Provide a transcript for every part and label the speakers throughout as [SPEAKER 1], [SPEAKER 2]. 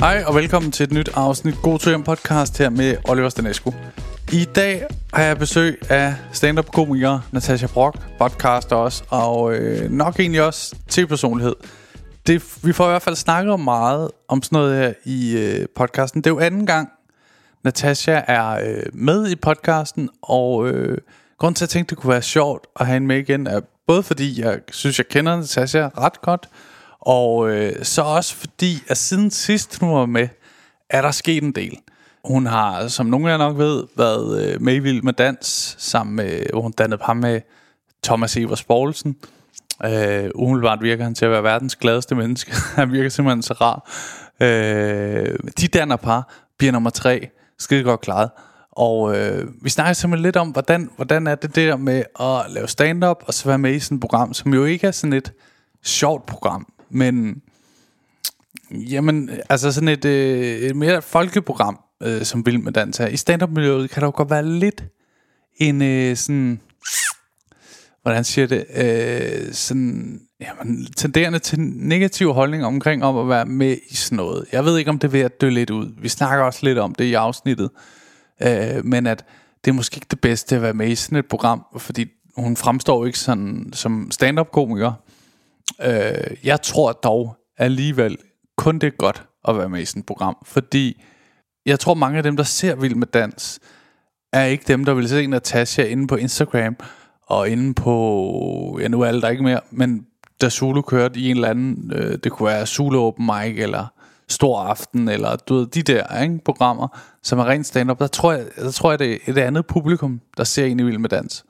[SPEAKER 1] Hej og velkommen til et nyt afsnit God to hjem podcast her med Oliver Stanescu. I dag har jeg besøg af stand-up komiker Natasha Brock, podcaster også, og øh, nok egentlig også til personlighed. Det, vi får i hvert fald snakket om meget om sådan noget her i øh, podcasten. Det er jo anden gang, Natasha er øh, med i podcasten, og øh, grunden til at jeg tænkte, det kunne være sjovt at have hende med igen, er både fordi jeg synes, jeg kender Natasha ret godt, og øh, så også fordi, at siden sidst hun var med, er der sket en del. Hun har, som nogen af jer nok ved, været øh, med i Vild med Dans, sammen med, hvor hun dannede ham med Thomas Evers Poulsen. Øh, umiddelbart virker han til at være verdens gladeste menneske. han virker simpelthen så rar. Øh, de danner par, bliver nummer tre, skide godt klaret. Og øh, vi snakker simpelthen lidt om, hvordan, hvordan er det der med at lave stand-up, og så være med i sådan et program, som jo ikke er sådan et sjovt program, men jamen, altså sådan et, øh, et mere folkeprogram, øh, som vil med dans er. I stand-up-miljøet kan der jo godt være lidt en øh, sådan, hvordan siger det, øh, sådan, jamen, tenderende til negativ holdning omkring om at være med i sådan noget. Jeg ved ikke, om det er ved at dø lidt ud. Vi snakker også lidt om det i afsnittet. Øh, men at det er måske ikke det bedste at være med i sådan et program, fordi hun fremstår ikke sådan som stand-up-komiker. Øh, jeg tror dog alligevel kun det er godt at være med i sådan et program, fordi jeg tror mange af dem, der ser Vild med Dans, er ikke dem, der vil se Natasha inde på Instagram, og inde på, ja nu er alle der ikke mere, men da Zulu kørte i en eller anden, øh, det kunne være Zulu Open Mic, eller Stor Aften, eller du ved, de der ikke, programmer, som er rent stand-up, der tror jeg, der tror jeg det er et andet publikum, der ser en i Vild med Dans.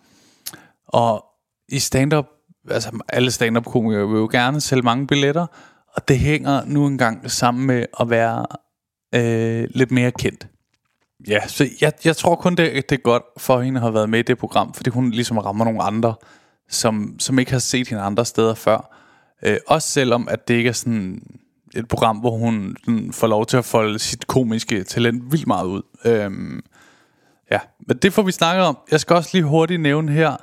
[SPEAKER 1] Og i stand-up, altså alle stand-up komikere vil jo gerne sælge mange billetter, og det hænger nu engang sammen med at være øh, lidt mere kendt. Ja, så jeg, jeg tror kun, det, det er godt for hende at have været med i det program, fordi hun ligesom rammer nogle andre, som, som ikke har set hende andre steder før. Øh, også selvom, at det ikke er sådan et program, hvor hun sådan, får lov til at folde sit komiske talent vildt meget ud. Øhm, ja, men det får vi snakket om. Jeg skal også lige hurtigt nævne her,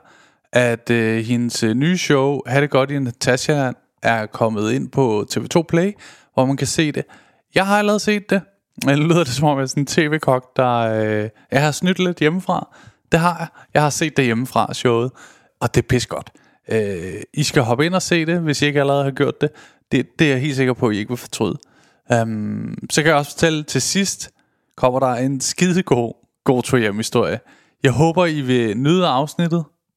[SPEAKER 1] at øh, hendes øh, nye show, Ha' det godt i Natasha, er kommet ind på TV2 Play, hvor man kan se det. Jeg har allerede set det. Men lyder det som om, jeg er sådan en tv-kok, der... Øh, jeg har snydt lidt hjemmefra. Det har jeg. Jeg har set det hjemmefra, showet. Og det er pis godt. Øh, I skal hoppe ind og se det, hvis I ikke allerede har gjort det. Det, det er jeg helt sikker på, at I ikke vil fortryde. Um, så kan jeg også fortælle, til sidst kommer der en skidegod god to hjem historie. Jeg håber, I vil nyde afsnittet.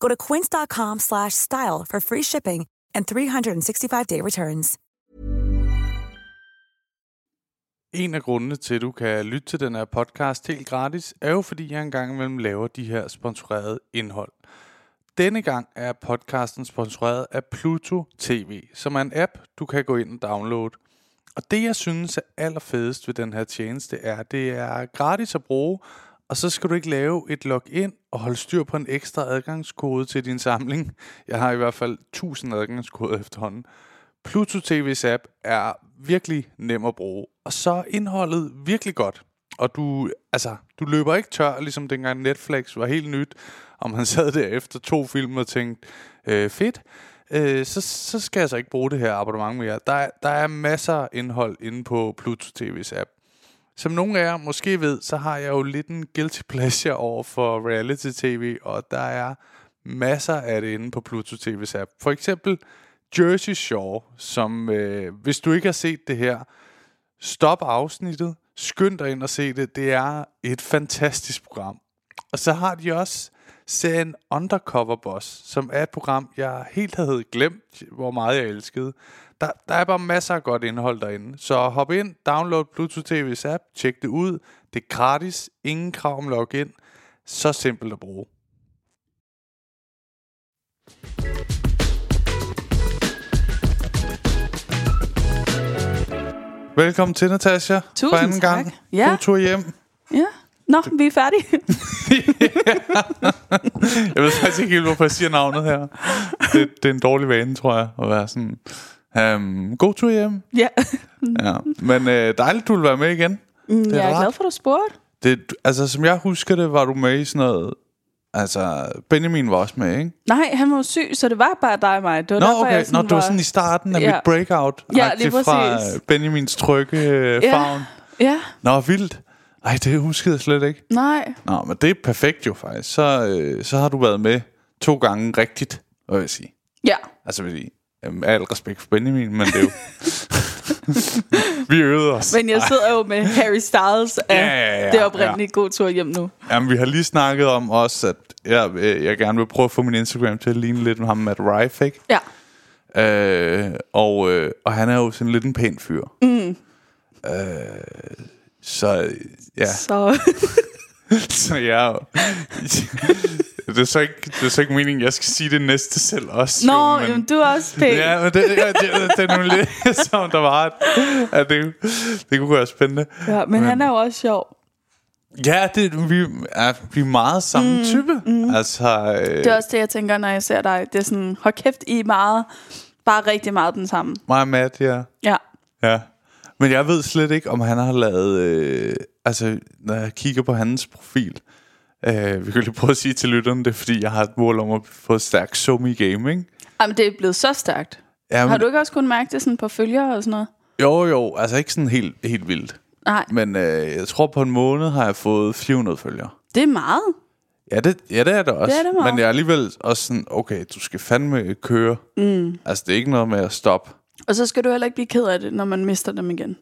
[SPEAKER 2] Go to quince.com slash style for free shipping and 365-day returns.
[SPEAKER 1] En af grundene til, at du kan lytte til den her podcast helt gratis, er jo fordi, jeg engang imellem laver de her sponsorerede indhold. Denne gang er podcasten sponsoreret af Pluto TV, som er en app, du kan gå ind og downloade. Og det, jeg synes er allerfedest ved den her tjeneste, er, at det er gratis at bruge, og så skal du ikke lave et login og holde styr på en ekstra adgangskode til din samling. Jeg har i hvert fald 1000 adgangskoder efterhånden. Pluto TV's app er virkelig nem at bruge, og så er indholdet virkelig godt. Og du, altså, du løber ikke tør, ligesom dengang Netflix var helt nyt, og man sad der efter to film og tænkte, øh, fedt, øh, så, så skal jeg så ikke bruge det her abonnement mere. Der, der er masser af indhold inde på Pluto TV's app. Som nogle af jer måske ved, så har jeg jo lidt en guilty pleasure over for reality tv, og der er masser af det inde på Pluto TV's app. For eksempel Jersey Shore, som øh, hvis du ikke har set det her, stop afsnittet, Skynd dig ind og se det. Det er et fantastisk program. Og så har de også serien Undercover Boss, som er et program, jeg helt havde glemt, hvor meget jeg elskede. Der, der er bare masser af godt indhold derinde. Så hop ind, download Bluetooth TV's app, tjek det ud. Det er gratis, ingen krav om login. Så simpelt at bruge. Velkommen til, Natasha.
[SPEAKER 3] Tusind
[SPEAKER 1] for anden
[SPEAKER 3] tak.
[SPEAKER 1] gang.
[SPEAKER 3] Ja.
[SPEAKER 1] God tur hjem.
[SPEAKER 3] Ja. Nå, vi er færdige.
[SPEAKER 1] Jeg ved faktisk ikke helt, hvorfor jeg siger navnet her. Det, det er en dårlig vane, tror jeg, at være sådan... Um, god tur hjem.
[SPEAKER 3] ja.
[SPEAKER 1] Ja. Men øh, dejligt, du vil være med igen.
[SPEAKER 3] Mm,
[SPEAKER 1] Det er
[SPEAKER 3] jeg er
[SPEAKER 1] rart.
[SPEAKER 3] glad for, at du spurgte.
[SPEAKER 1] Det, altså, som jeg husker det, var du med i sådan noget... Altså, Benjamin var også med, ikke?
[SPEAKER 3] Nej, han var jo syg, så det var bare dig og mig. Det var
[SPEAKER 1] Nå,
[SPEAKER 3] derfor,
[SPEAKER 1] okay.
[SPEAKER 3] jeg
[SPEAKER 1] Nå, du var sådan i starten af
[SPEAKER 3] Ja.
[SPEAKER 1] mit breakout.
[SPEAKER 3] Ja, lige
[SPEAKER 1] fra
[SPEAKER 3] præcis.
[SPEAKER 1] øh, Benjamins trygge øh,
[SPEAKER 3] Ja.
[SPEAKER 1] favn.
[SPEAKER 3] Ja,
[SPEAKER 1] Nå, vildt. Ej, det huskede jeg slet ikke.
[SPEAKER 3] nej.
[SPEAKER 1] Nå, men det er perfekt jo faktisk. Så, øh, så har du været med to gange rigtigt, vil jeg sige.
[SPEAKER 3] Ja.
[SPEAKER 1] Altså, fordi, øhm, al respekt for Benjamin, men det er jo... vi øvede os.
[SPEAKER 3] Men jeg sidder jo med Harry Styles af
[SPEAKER 1] Ja, ja, ja,
[SPEAKER 3] det oprindelige god tur hjem nu.
[SPEAKER 1] Jamen, vi har lige snakket om også, at jeg, øh, jeg gerne vil prøve at få min Instagram til at ligne lidt med ham, Matt Rife, ikke?
[SPEAKER 3] Ja.
[SPEAKER 1] Øh, og, øh, og han er jo sådan lidt en pæn fyr. Mm. Øh, så ja,
[SPEAKER 3] Så
[SPEAKER 1] så jeg det er så ikke det er så ikke meningen jeg skal sige det næste selv også.
[SPEAKER 3] Nå,
[SPEAKER 1] jo, men,
[SPEAKER 3] jamen, du er også pæn.
[SPEAKER 1] Ja, men det, ja, det, det er nu lidt som der var, at, det, det kunne være spændende.
[SPEAKER 3] Ja, men, han er jo også sjov.
[SPEAKER 1] Ja, det, vi, er, vi er meget samme mm, type. Mm. Altså, øh,
[SPEAKER 3] Det er også det, jeg tænker, når jeg ser dig. Det er sådan, hold kæft, I er meget, bare rigtig meget den samme.
[SPEAKER 1] mig og Matt, ja.
[SPEAKER 3] Ja.
[SPEAKER 1] ja. Men jeg ved slet ikke, om han har lavet... Øh, altså, når jeg kigger på hans profil... Øh, vi kan lige prøve at sige til lytterne, det er fordi, jeg har et mål om at få stærkt somi game, ikke?
[SPEAKER 3] Jamen, det er blevet så stærkt.
[SPEAKER 1] Ja,
[SPEAKER 3] Har du ikke også kunnet mærke det sådan på følgere og sådan noget?
[SPEAKER 1] Jo, jo, altså ikke sådan helt, helt vildt.
[SPEAKER 3] Nej,
[SPEAKER 1] Men øh, jeg tror, på en måned har jeg fået 400 følgere.
[SPEAKER 3] det er meget.
[SPEAKER 1] Ja, det, ja, det er det også.
[SPEAKER 3] Det er det meget.
[SPEAKER 1] Men jeg er alligevel også sådan, okay, du skal fandme køre. Mm. Altså, det er ikke noget med at stoppe.
[SPEAKER 3] Og så skal du heller ikke blive ked af det, når man mister dem igen.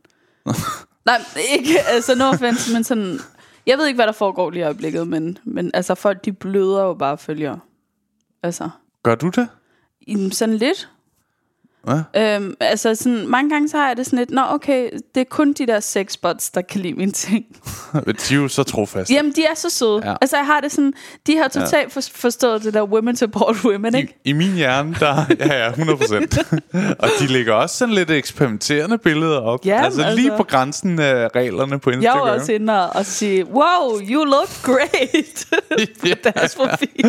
[SPEAKER 3] Nej, ikke, altså no offense, men sådan... Jeg ved ikke, hvad der foregår lige i øjeblikket, men, men altså folk, de bløder jo bare følgere. Altså,
[SPEAKER 1] Gør du det?
[SPEAKER 3] i- sådan lidt.
[SPEAKER 1] Ja.
[SPEAKER 3] Øhm, altså sådan, mange gange så har jeg det sådan lidt, nå okay, det er kun de der sexbots, der kan lide mine ting.
[SPEAKER 1] de er jo så trofaste.
[SPEAKER 3] Jamen, de er så søde.
[SPEAKER 1] Ja.
[SPEAKER 3] Ja. Altså, jeg har det sådan, de har totalt for, forstået det der women support women,
[SPEAKER 1] I,
[SPEAKER 3] ikke?
[SPEAKER 1] I min hjerne, der ja, ja, 100%. og de lægger også sådan lidt eksperimenterende billeder op.
[SPEAKER 3] Ja,
[SPEAKER 1] altså,
[SPEAKER 3] altså.
[SPEAKER 1] lige på grænsen af reglerne på
[SPEAKER 3] Jeg
[SPEAKER 1] Instagram.
[SPEAKER 3] var også inde og sige, wow, you look great. på deres profil.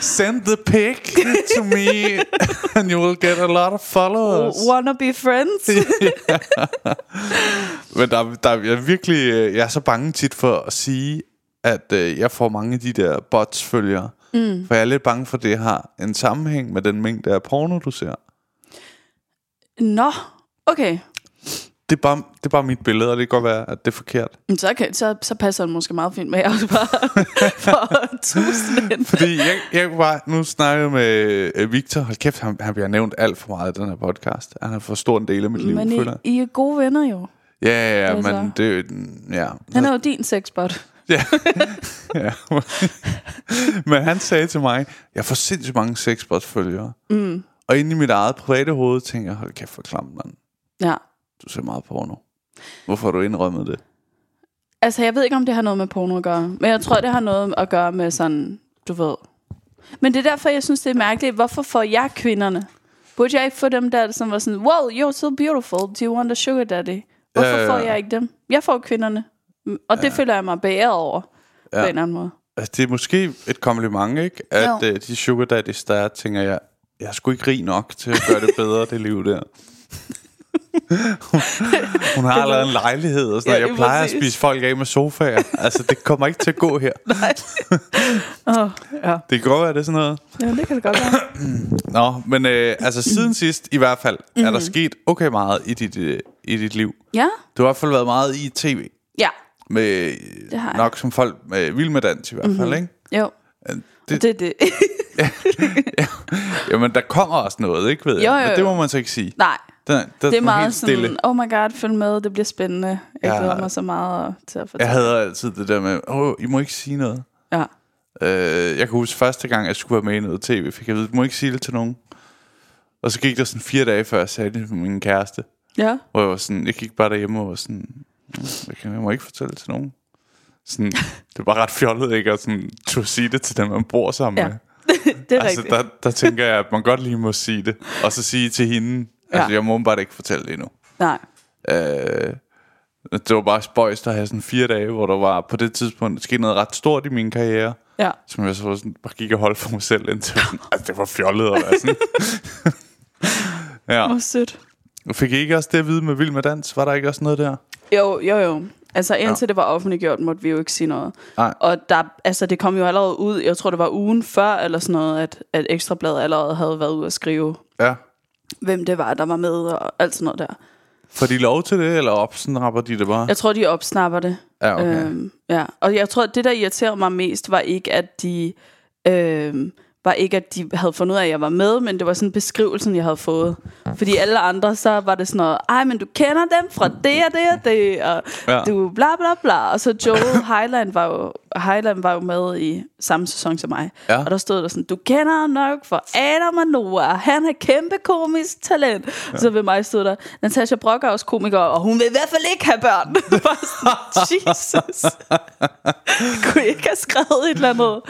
[SPEAKER 1] Send the pic to me, and you will get a lot of followers.
[SPEAKER 3] Wanna be friends?
[SPEAKER 1] Men der, der jeg er virkelig, øh, jeg er så bange tit for at sige, at øh, jeg får mange af de der bots følgere. Mm. For jeg er lidt bange for, at det har en sammenhæng med den mængde af porno, du ser.
[SPEAKER 3] Nå, okay.
[SPEAKER 1] Det er, bare, det er bare mit billede, og det kan godt være, at det er forkert.
[SPEAKER 3] Men Så, kan, så, så passer den måske meget fint med, at jeg bare for tusind
[SPEAKER 1] Fordi jeg, jeg var, nu snakker jeg med øh, Victor. Hold kæft, han, han bliver nævnt alt for meget i den her podcast. Han har for stor en del af mit liv,
[SPEAKER 3] Men
[SPEAKER 1] føler
[SPEAKER 3] I,
[SPEAKER 1] jeg.
[SPEAKER 3] I er gode venner jo.
[SPEAKER 1] Ja, ja, ja,
[SPEAKER 3] Altså.
[SPEAKER 1] men det... Ja.
[SPEAKER 3] Han er jo din sexbot.
[SPEAKER 1] ja. ja. men han sagde til mig, jeg får sindssygt mange sexbots-følgere. Mm. Og inde i mit eget private hoved tænker jeg, hold kæft for klam, mand.
[SPEAKER 3] Ja.
[SPEAKER 1] Du ser meget porno. Hvorfor har du indrømmet det?
[SPEAKER 3] Altså, jeg ved ikke, om det har noget med porno at gøre. Men jeg tror, det har noget at gøre med sådan, du ved. Men det er derfor, jeg synes, det er mærkeligt. Hvorfor får jeg kvinderne? Burde jeg ikke få dem der, som var sådan, wow, you're so beautiful. Do you want a sugar daddy? Hvorfor
[SPEAKER 1] Ja, ja, ja.
[SPEAKER 3] får jeg ikke dem? Jeg får kvinderne. Og det føler jeg mig beæret over. Ja. På en eller anden måde.
[SPEAKER 1] Altså, det er måske et kompliment, ikke? At øh, de sugar daddies, der er, tænker jeg, jeg er sgu ikke rig nok til at gøre det bedre, det liv der. Hun har allerede en lejlighed og sådan
[SPEAKER 3] Ja.
[SPEAKER 1] Jeg plejer at
[SPEAKER 3] præcis.
[SPEAKER 1] spise folk af med sofaer. Altså, det kommer ikke til at gå her.
[SPEAKER 3] Oh, ja.
[SPEAKER 1] Det kan godt være, det er sådan noget.
[SPEAKER 3] ja, det kan det godt være.
[SPEAKER 1] Nå, men øh, altså siden sidst i hvert fald, mm. er der sket okay meget i dit, øh, i dit liv.
[SPEAKER 3] Ja,
[SPEAKER 1] Du har i hvert fald været meget i tv.
[SPEAKER 3] ja.
[SPEAKER 1] Med, nok som folk med vild med dans i hvert fald, ikke?
[SPEAKER 3] Jo,
[SPEAKER 1] Det,
[SPEAKER 3] det, det er det.
[SPEAKER 1] Jamen, der kommer også noget, ikke ved jeg?
[SPEAKER 3] Jo, jo,
[SPEAKER 1] Men det
[SPEAKER 3] jo.
[SPEAKER 1] må man så ikke sige.
[SPEAKER 3] Nej,
[SPEAKER 1] Den, den
[SPEAKER 3] Det er meget
[SPEAKER 1] helt stille.
[SPEAKER 3] sådan, oh my god, følg med, det bliver spændende. Jeg
[SPEAKER 1] Ja.
[SPEAKER 3] glæder mig så meget til at fortælle.
[SPEAKER 1] Jeg havde altid det der med, åh, I må ikke sige noget.
[SPEAKER 3] Ja.
[SPEAKER 1] Øh, jeg kan huske første gang, jeg skulle være med i noget tv, fik jeg vide, du må ikke sige det til nogen. Og så gik der sådan fire dage, før jeg sagde det til min kæreste.
[SPEAKER 3] Ja.
[SPEAKER 1] Hvor jeg var sådan, jeg gik bare derhjemme og var sådan, "Mm, jeg, kan, jeg må ikke fortælle det til nogen. Sådan, det var ret fjollet, ikke? At sådan, turde sige det til dem, man bor sammen
[SPEAKER 3] Ja.
[SPEAKER 1] med.
[SPEAKER 3] det er
[SPEAKER 1] Altså,
[SPEAKER 3] rigtigt.
[SPEAKER 1] der, der tænker jeg, at man godt lige må sige det. Og så sige til hende, altså,
[SPEAKER 3] Ja.
[SPEAKER 1] jeg må bare ikke fortælle det endnu.
[SPEAKER 3] Nej.
[SPEAKER 1] Øh, det var bare spøjst at have sådan fire dage, hvor der var på det tidspunkt der skete noget ret stort i min karriere,
[SPEAKER 3] Ja.
[SPEAKER 1] som jeg så sådan, bare gik og holdt for mig selv indtil. altså, det var fjollet at være sådan. ja.
[SPEAKER 3] Hvor sødt.
[SPEAKER 1] Fik I ikke også det at vide med Vild med Dans? Var der ikke også noget der?
[SPEAKER 3] Jo, jo, jo. Altså indtil ja. det var offentliggjort, måtte vi jo ikke sige noget.
[SPEAKER 1] Nej.
[SPEAKER 3] Og der, altså, det kom jo allerede ud, jeg tror det var ugen før, eller sådan noget, at, at Ekstrabladet allerede havde været ude at skrive,
[SPEAKER 1] Ja.
[SPEAKER 3] Hvem det var, der var med, og alt sådan noget der.
[SPEAKER 1] Får de lov til det, eller opsnapper de det bare?
[SPEAKER 3] Jeg tror, de opsnapper det.
[SPEAKER 1] Ja, okay.
[SPEAKER 3] Øhm, ja. Og jeg tror, at det, der irriterede mig mest, var ikke, at de... Øhm, var ikke, at de havde fundet ud af, at jeg var med, men det var sådan beskrivelsen, jeg havde fået. Fordi alle andre, så var det sådan noget, ej, men du kender dem fra det og det og det, og
[SPEAKER 1] Ja.
[SPEAKER 3] du bla bla bla. Og så Joel Highland var jo, Highland var jo med i samme sæson som mig.
[SPEAKER 1] Ja.
[SPEAKER 3] Og der stod der sådan, du kender ham nok for Adam og Noah, han er kæmpe komisk talent. Ja. Så ved mig stod der, Natasha Brock er også komiker, og hun vil i hvert fald ikke have børn. Sådan, Jesus. Kunne I ikke have skrevet et eller andet?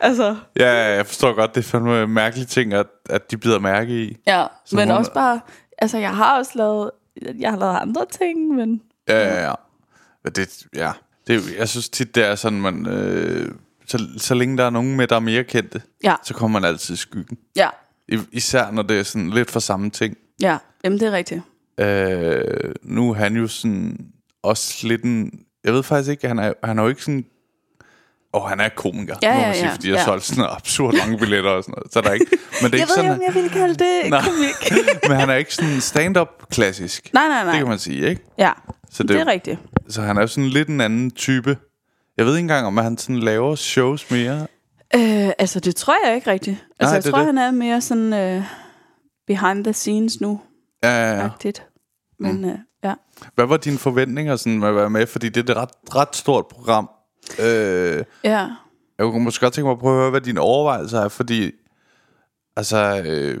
[SPEAKER 3] Altså,
[SPEAKER 1] Ja, jeg forstår godt, det er fandme en mærkelig ting, at, at de bider mærke i.
[SPEAKER 3] ja. Men
[SPEAKER 1] hun-
[SPEAKER 3] også bare, altså jeg har også lavet, jeg har lavet andre ting, men
[SPEAKER 1] Ja, ja, ja. Det, ja. Det, jeg synes tit, det er sådan, man... Øh, så, så længe der er nogen med, der er mere kendte,
[SPEAKER 3] ja,
[SPEAKER 1] så kommer man altid i skyggen.
[SPEAKER 3] ja,
[SPEAKER 1] I, især når det er sådan lidt for samme ting.
[SPEAKER 3] ja. Jamen det er rigtigt.
[SPEAKER 1] Øh, nu er han jo sådan også lidt en... Jeg ved faktisk ikke, han er, han er jo ikke sådan... Oh, han er komiker,
[SPEAKER 3] Ja,
[SPEAKER 1] må
[SPEAKER 3] ja,
[SPEAKER 1] man sige,
[SPEAKER 3] ja,
[SPEAKER 1] fordi jeg
[SPEAKER 3] ja.
[SPEAKER 1] solgte sådan absurd mange billetter og sådan noget. Så er der ikke... Men det er
[SPEAKER 3] Jeg
[SPEAKER 1] ikke
[SPEAKER 3] ved
[SPEAKER 1] sådan,
[SPEAKER 3] ikke, om jeg ville kalde det komik.
[SPEAKER 1] men han er ikke sådan stand-up klassisk.
[SPEAKER 3] nej, nej, nej.
[SPEAKER 1] Det kan man sige, ikke?
[SPEAKER 3] Ja,
[SPEAKER 1] Så
[SPEAKER 3] det, det er rigtigt.
[SPEAKER 1] Så han er jo sådan lidt en anden type. Jeg ved ikke engang, om han sådan laver shows mere.
[SPEAKER 3] Øh, altså, det tror jeg ikke rigtigt. Altså,
[SPEAKER 1] Nej,
[SPEAKER 3] jeg
[SPEAKER 1] det
[SPEAKER 3] tror,
[SPEAKER 1] det.
[SPEAKER 3] han er mere sådan øh, behind the scenes nu.
[SPEAKER 1] Ja, ja, ja.
[SPEAKER 3] Men øh, ja.
[SPEAKER 1] Hvad var dine forventninger sådan med at være med? Fordi det er et ret, ret stort program. Øh,
[SPEAKER 3] Ja.
[SPEAKER 1] jeg kunne måske godt tænke mig at prøve at høre, hvad dine overvejelser er, fordi altså, øh,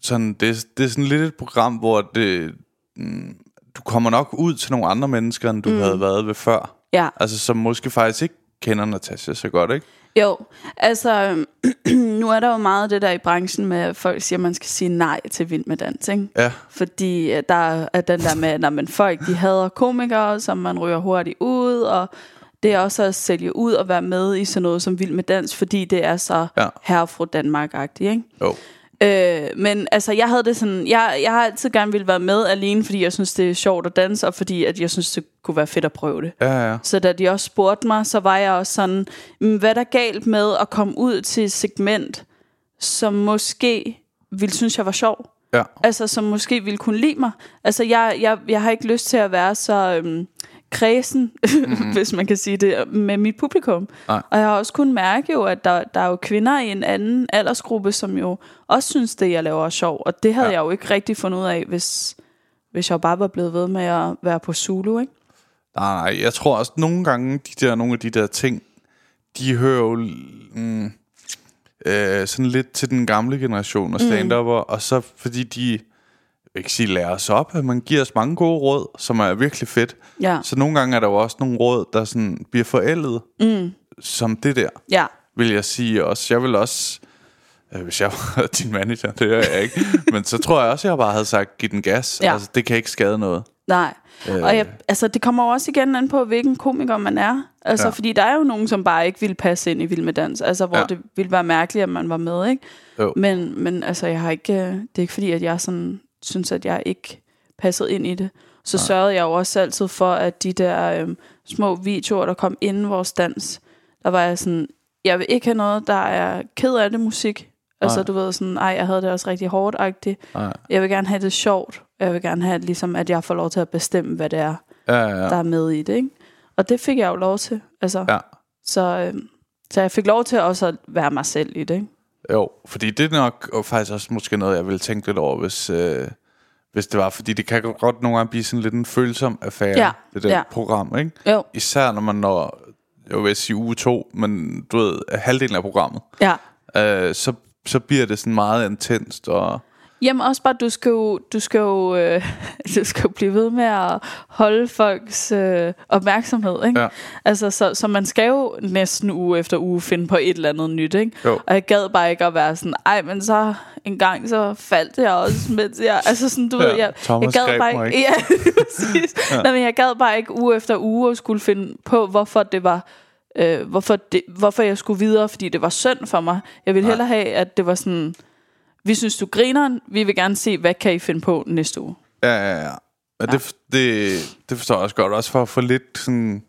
[SPEAKER 1] sådan, det, er- det er sådan lidt et program, hvor det, mm, du kommer nok ud til nogle andre mennesker, end du mm. havde været ved før.
[SPEAKER 3] Ja.
[SPEAKER 1] Altså, som måske faktisk ikke kender Natasha så godt, ikke?
[SPEAKER 3] Jo, altså, nu er der jo meget det der i branchen med, at folk siger, at man skal sige nej til Vild med Dans, ikke?
[SPEAKER 1] Ja,
[SPEAKER 3] Fordi øh, der er den der med, at når man folk de hader komikere, som man ryger hurtigt ud, og det er også at sælge ud og være med i sådan noget som Vild med Dans, fordi det er så
[SPEAKER 1] Ja.
[SPEAKER 3] ja. herre fra Danmark-agtigt, ikke?
[SPEAKER 1] jo.
[SPEAKER 3] Øh, men altså, jeg havde det sådan, jeg, jeg har altid gerne ville være med alene, fordi jeg synes, det er sjovt at danse, og fordi at jeg synes, det kunne være fedt at prøve det.
[SPEAKER 1] Ja, ja.
[SPEAKER 3] Så da de også spurgte mig, så var jeg også sådan, "Men hvad er der galt med at komme ud til et segment, som måske ville synes, jeg var sjov?
[SPEAKER 1] Ja,
[SPEAKER 3] Altså, som måske ville kunne lide mig. Altså, jeg, jeg, jeg har ikke lyst til at være så øhm, kredsen, mm-hmm. hvis man kan sige det, med mit publikum.
[SPEAKER 1] Nej.
[SPEAKER 3] Og jeg har også kunnet mærke jo, at der, der er jo kvinder i en anden aldersgruppe, som jo også synes, det jeg laver er sjov. Og det havde
[SPEAKER 1] Ja.
[SPEAKER 3] jeg jo ikke rigtig fundet ud af, hvis, hvis jeg bare var blevet ved med at være på Zulu, ikke?
[SPEAKER 1] Nej, nej, jeg tror også nogle gange, de der, nogle af de der ting, de hører jo mm, øh, sådan lidt til den gamle generation af stand mm. og så fordi de, sige lærer os op, at man giver os mange gode råd, som er virkelig fedt.
[SPEAKER 3] Ja.
[SPEAKER 1] Så nogle gange er der jo også nogle råd, der sådan bliver forældet, mm. som det der,
[SPEAKER 3] Ja.
[SPEAKER 1] vil jeg sige også. Jeg vil også, øh, hvis jeg var din manager, det er jeg ikke, men så tror jeg også, jeg bare havde sagt, giv den gas.
[SPEAKER 3] Ja.
[SPEAKER 1] Altså, det kan ikke skade noget.
[SPEAKER 3] Nej. Øh. Og jeg, altså, det kommer også igen an på, hvilken komiker man er. Altså,
[SPEAKER 1] Ja.
[SPEAKER 3] fordi der er jo nogen, som bare ikke vil passe ind i Vild med Dans. Altså, hvor
[SPEAKER 1] Ja.
[SPEAKER 3] ja. det ville være mærkeligt, at man var med, ikke?
[SPEAKER 1] Jo.
[SPEAKER 3] Men, men altså, jeg har ikke... øh, Det er ikke fordi, at jeg sådan, synes, at jeg ikke passede ind i det. Så Nej. sørgede jeg jo også altid for, at de der øhm, små videoer, der kom inden vores dans, der var jeg sådan, jeg vil ikke have noget, der er ked af det musik. Altså,
[SPEAKER 1] Nej.
[SPEAKER 3] du ved sådan, ej, jeg havde det også rigtig hårdt-agtigt.
[SPEAKER 1] Nej.
[SPEAKER 3] Jeg vil gerne have det sjovt. Jeg vil gerne have, ligesom, at jeg får lov til at bestemme, hvad det er,
[SPEAKER 1] Ja, ja,
[SPEAKER 3] der er med i det. Ikke? Og det fik jeg jo lov til. Altså,
[SPEAKER 1] ja.
[SPEAKER 3] så, øh, så jeg fik lov til også at være mig selv i det. Ikke?
[SPEAKER 1] Jo, fordi det er nok og faktisk også måske noget, jeg ville tænke lidt over, hvis, øh, hvis det var, fordi det kan godt nogle gange blive sådan lidt en følsom affære,
[SPEAKER 3] Ja,
[SPEAKER 1] det der
[SPEAKER 3] ja.
[SPEAKER 1] program, ikke?
[SPEAKER 3] Jo.
[SPEAKER 1] Især når man når, jeg vil sige uge to, men du ved, halvdelen af programmet,
[SPEAKER 3] Ja.
[SPEAKER 1] øh, så, så bliver det sådan meget intenst, og
[SPEAKER 3] Jamen også bare, du skal jo, du skal jo, øh, du skal jo blive ved med at holde folks øh, opmærksomhed, ikke?
[SPEAKER 1] Ja.
[SPEAKER 3] Altså, så, så man skal jo næsten uge efter uge finde på et eller andet nyt, ikke?
[SPEAKER 1] Jo.
[SPEAKER 3] Og jeg gad bare ikke at være sådan, ej, men så en gang så faldt jeg også, mens jeg, altså sådan, du
[SPEAKER 1] Ja,
[SPEAKER 3] ved, jeg,
[SPEAKER 1] Thomas
[SPEAKER 3] jeg gad bare
[SPEAKER 1] mig
[SPEAKER 3] ikke, ja, præcis. ja. Nej, men jeg gad bare ikke uge efter uge at skulle finde på, hvorfor det var, øh, hvorfor, det, hvorfor jeg skulle videre, fordi det var synd for mig. Jeg ville hellere have, at det var sådan, vi synes, du griner, vi vil gerne se, hvad kan I finde på næste uge.
[SPEAKER 1] ja, ja, ja. Men
[SPEAKER 3] Ja.
[SPEAKER 1] Det, det, det forstår jeg også godt, også for at få lidt sådan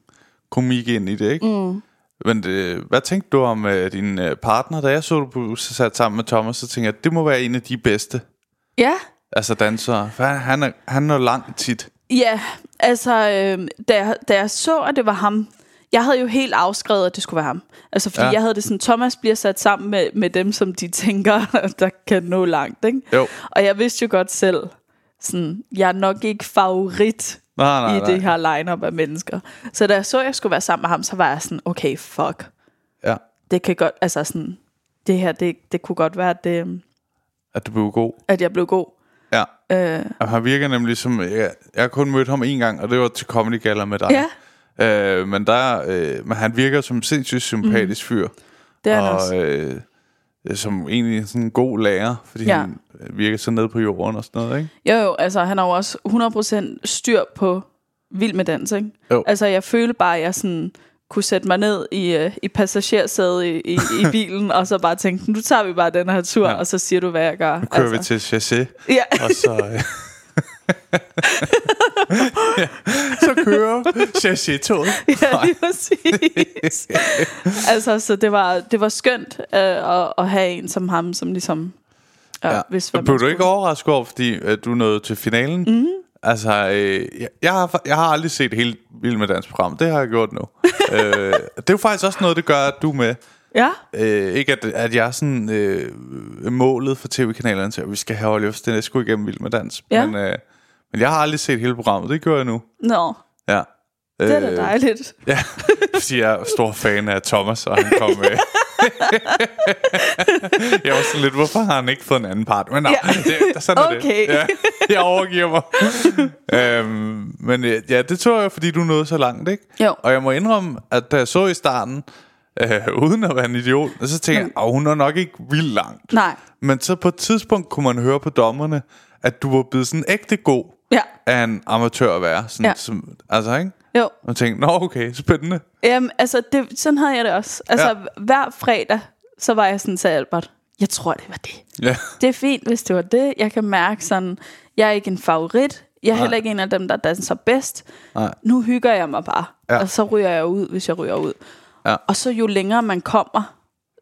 [SPEAKER 1] komik ind i det, ikke? Mm. Men det, hvad tænkte du om uh, din uh, partner, da jeg så du sat sammen med Thomas, så tænkte jeg, at det må være en af de bedste,
[SPEAKER 3] Ja,
[SPEAKER 1] altså dansere. For han, han, er, han når langt tit.
[SPEAKER 3] Ja, altså, øh, da, jeg, da jeg så, at det var ham, jeg havde jo helt afskrevet, at det skulle være ham. Altså, fordi
[SPEAKER 1] Ja.
[SPEAKER 3] jeg havde det sådan, Thomas bliver sat sammen med, med dem, som de tænker, der kan nå langt, ikke?
[SPEAKER 1] Jo.
[SPEAKER 3] Og jeg vidste jo godt selv, sådan, jeg er nok ikke favorit
[SPEAKER 1] Nej, nej,
[SPEAKER 3] i
[SPEAKER 1] nej.
[SPEAKER 3] det her lineup af mennesker. Så da jeg så, at jeg skulle være sammen med ham, så var jeg sådan, okay, fuck.
[SPEAKER 1] Ja,
[SPEAKER 3] Det kan godt, altså sådan, det her, det, det kunne godt være, at, det,
[SPEAKER 1] at du blev god.
[SPEAKER 3] at jeg blev god.
[SPEAKER 1] Ja.
[SPEAKER 3] Øh,
[SPEAKER 1] Og han virker nemlig som... Jeg, jeg har kun mødt ham en gang, og det var til Comedy Gala med dig.
[SPEAKER 3] ja,
[SPEAKER 1] Øh, men, der, øh, men han virker som en sindssygt sympatisk fyr.
[SPEAKER 3] Mhm. det er han
[SPEAKER 1] og
[SPEAKER 3] også.
[SPEAKER 1] øh, som egentlig sådan en god lærer, fordi ja. Han øh, virker så ned på jorden og sådan noget, ikke?
[SPEAKER 3] Jo, jo, altså han har jo også 100% styr på vild med dans, ikke?
[SPEAKER 1] Jo.
[SPEAKER 3] Altså jeg følte bare, at jeg sådan kunne sætte mig ned i, uh, i passagersædet i, i, i bilen, og så bare tænkte, nu tager vi bare den her tur,
[SPEAKER 1] ja.
[SPEAKER 3] og så siger du, hvad jeg gør.
[SPEAKER 1] Nu kører altså. vi til Chassé,
[SPEAKER 3] Ja,
[SPEAKER 1] og så... Øh, ja, så kører Chassé-toget.
[SPEAKER 3] ja lige præcis. altså, så det var, det var skønt uh, at, at have en som ham, som ligesom... Uh,
[SPEAKER 1] Ja.
[SPEAKER 3] Hvis,
[SPEAKER 1] Og blev du ikke overrasket over, fordi øh, du nåede til finalen? Mm. Altså, øh, jeg, jeg, har, jeg har aldrig set helt Vild med Dans program. Det har jeg gjort nu. øh, det er jo faktisk også noget, det gør, at du med.
[SPEAKER 3] Ja,
[SPEAKER 1] Øh, ikke at, at jeg er sådan øh, målet for tv-kanalerne til, at vi skal have Oliver Stenesco igennem Vild med Dans.
[SPEAKER 3] Ja.
[SPEAKER 1] Men, øh, men jeg har aldrig set hele programmet. Det gør jeg nu.
[SPEAKER 3] nå,
[SPEAKER 1] Ja.
[SPEAKER 3] det er da dejligt.
[SPEAKER 1] Ja, fordi jeg er stor fan af Thomas, og han kom med. jeg var sådan lidt, hvorfor har han ikke fået en anden part? Men nej,
[SPEAKER 3] Ja.
[SPEAKER 1] det, sådan er
[SPEAKER 3] Okay.
[SPEAKER 1] det. Ja, jeg overgiver mig. øhm, men øh, ja, det tror jeg, fordi du nåede så langt, ikke?
[SPEAKER 3] Jo.
[SPEAKER 1] Og jeg må indrømme, at da jeg så i starten, øh, uden at være en idiot, så tænkte jeg, at hun er nok ikke vildt langt.
[SPEAKER 3] Nej,
[SPEAKER 1] Men så på et tidspunkt kunne man høre på dommerne, at du var blevet sådan ægte god
[SPEAKER 3] ja,
[SPEAKER 1] af en amatør at være. Sådan,
[SPEAKER 3] Ja.
[SPEAKER 1] som, altså, ikke?
[SPEAKER 3] jo.
[SPEAKER 1] Og tænkte, nå okay, spændende.
[SPEAKER 3] Jamen, altså, det, sådan havde jeg det også. Altså,
[SPEAKER 1] Ja.
[SPEAKER 3] hver fredag, så var jeg sådan til Albert, jeg tror, det var det.
[SPEAKER 1] Ja.
[SPEAKER 3] Det er fint, hvis det var det. Jeg kan mærke sådan, jeg er ikke en favorit. Jeg er heller ikke en af dem, der danser bedst.
[SPEAKER 1] Nej.
[SPEAKER 3] Nu hygger jeg mig bare.
[SPEAKER 1] Ja.
[SPEAKER 3] Og så ryger jeg ud, hvis jeg ryger ud.
[SPEAKER 1] Ja.
[SPEAKER 3] Og så jo længere man kommer,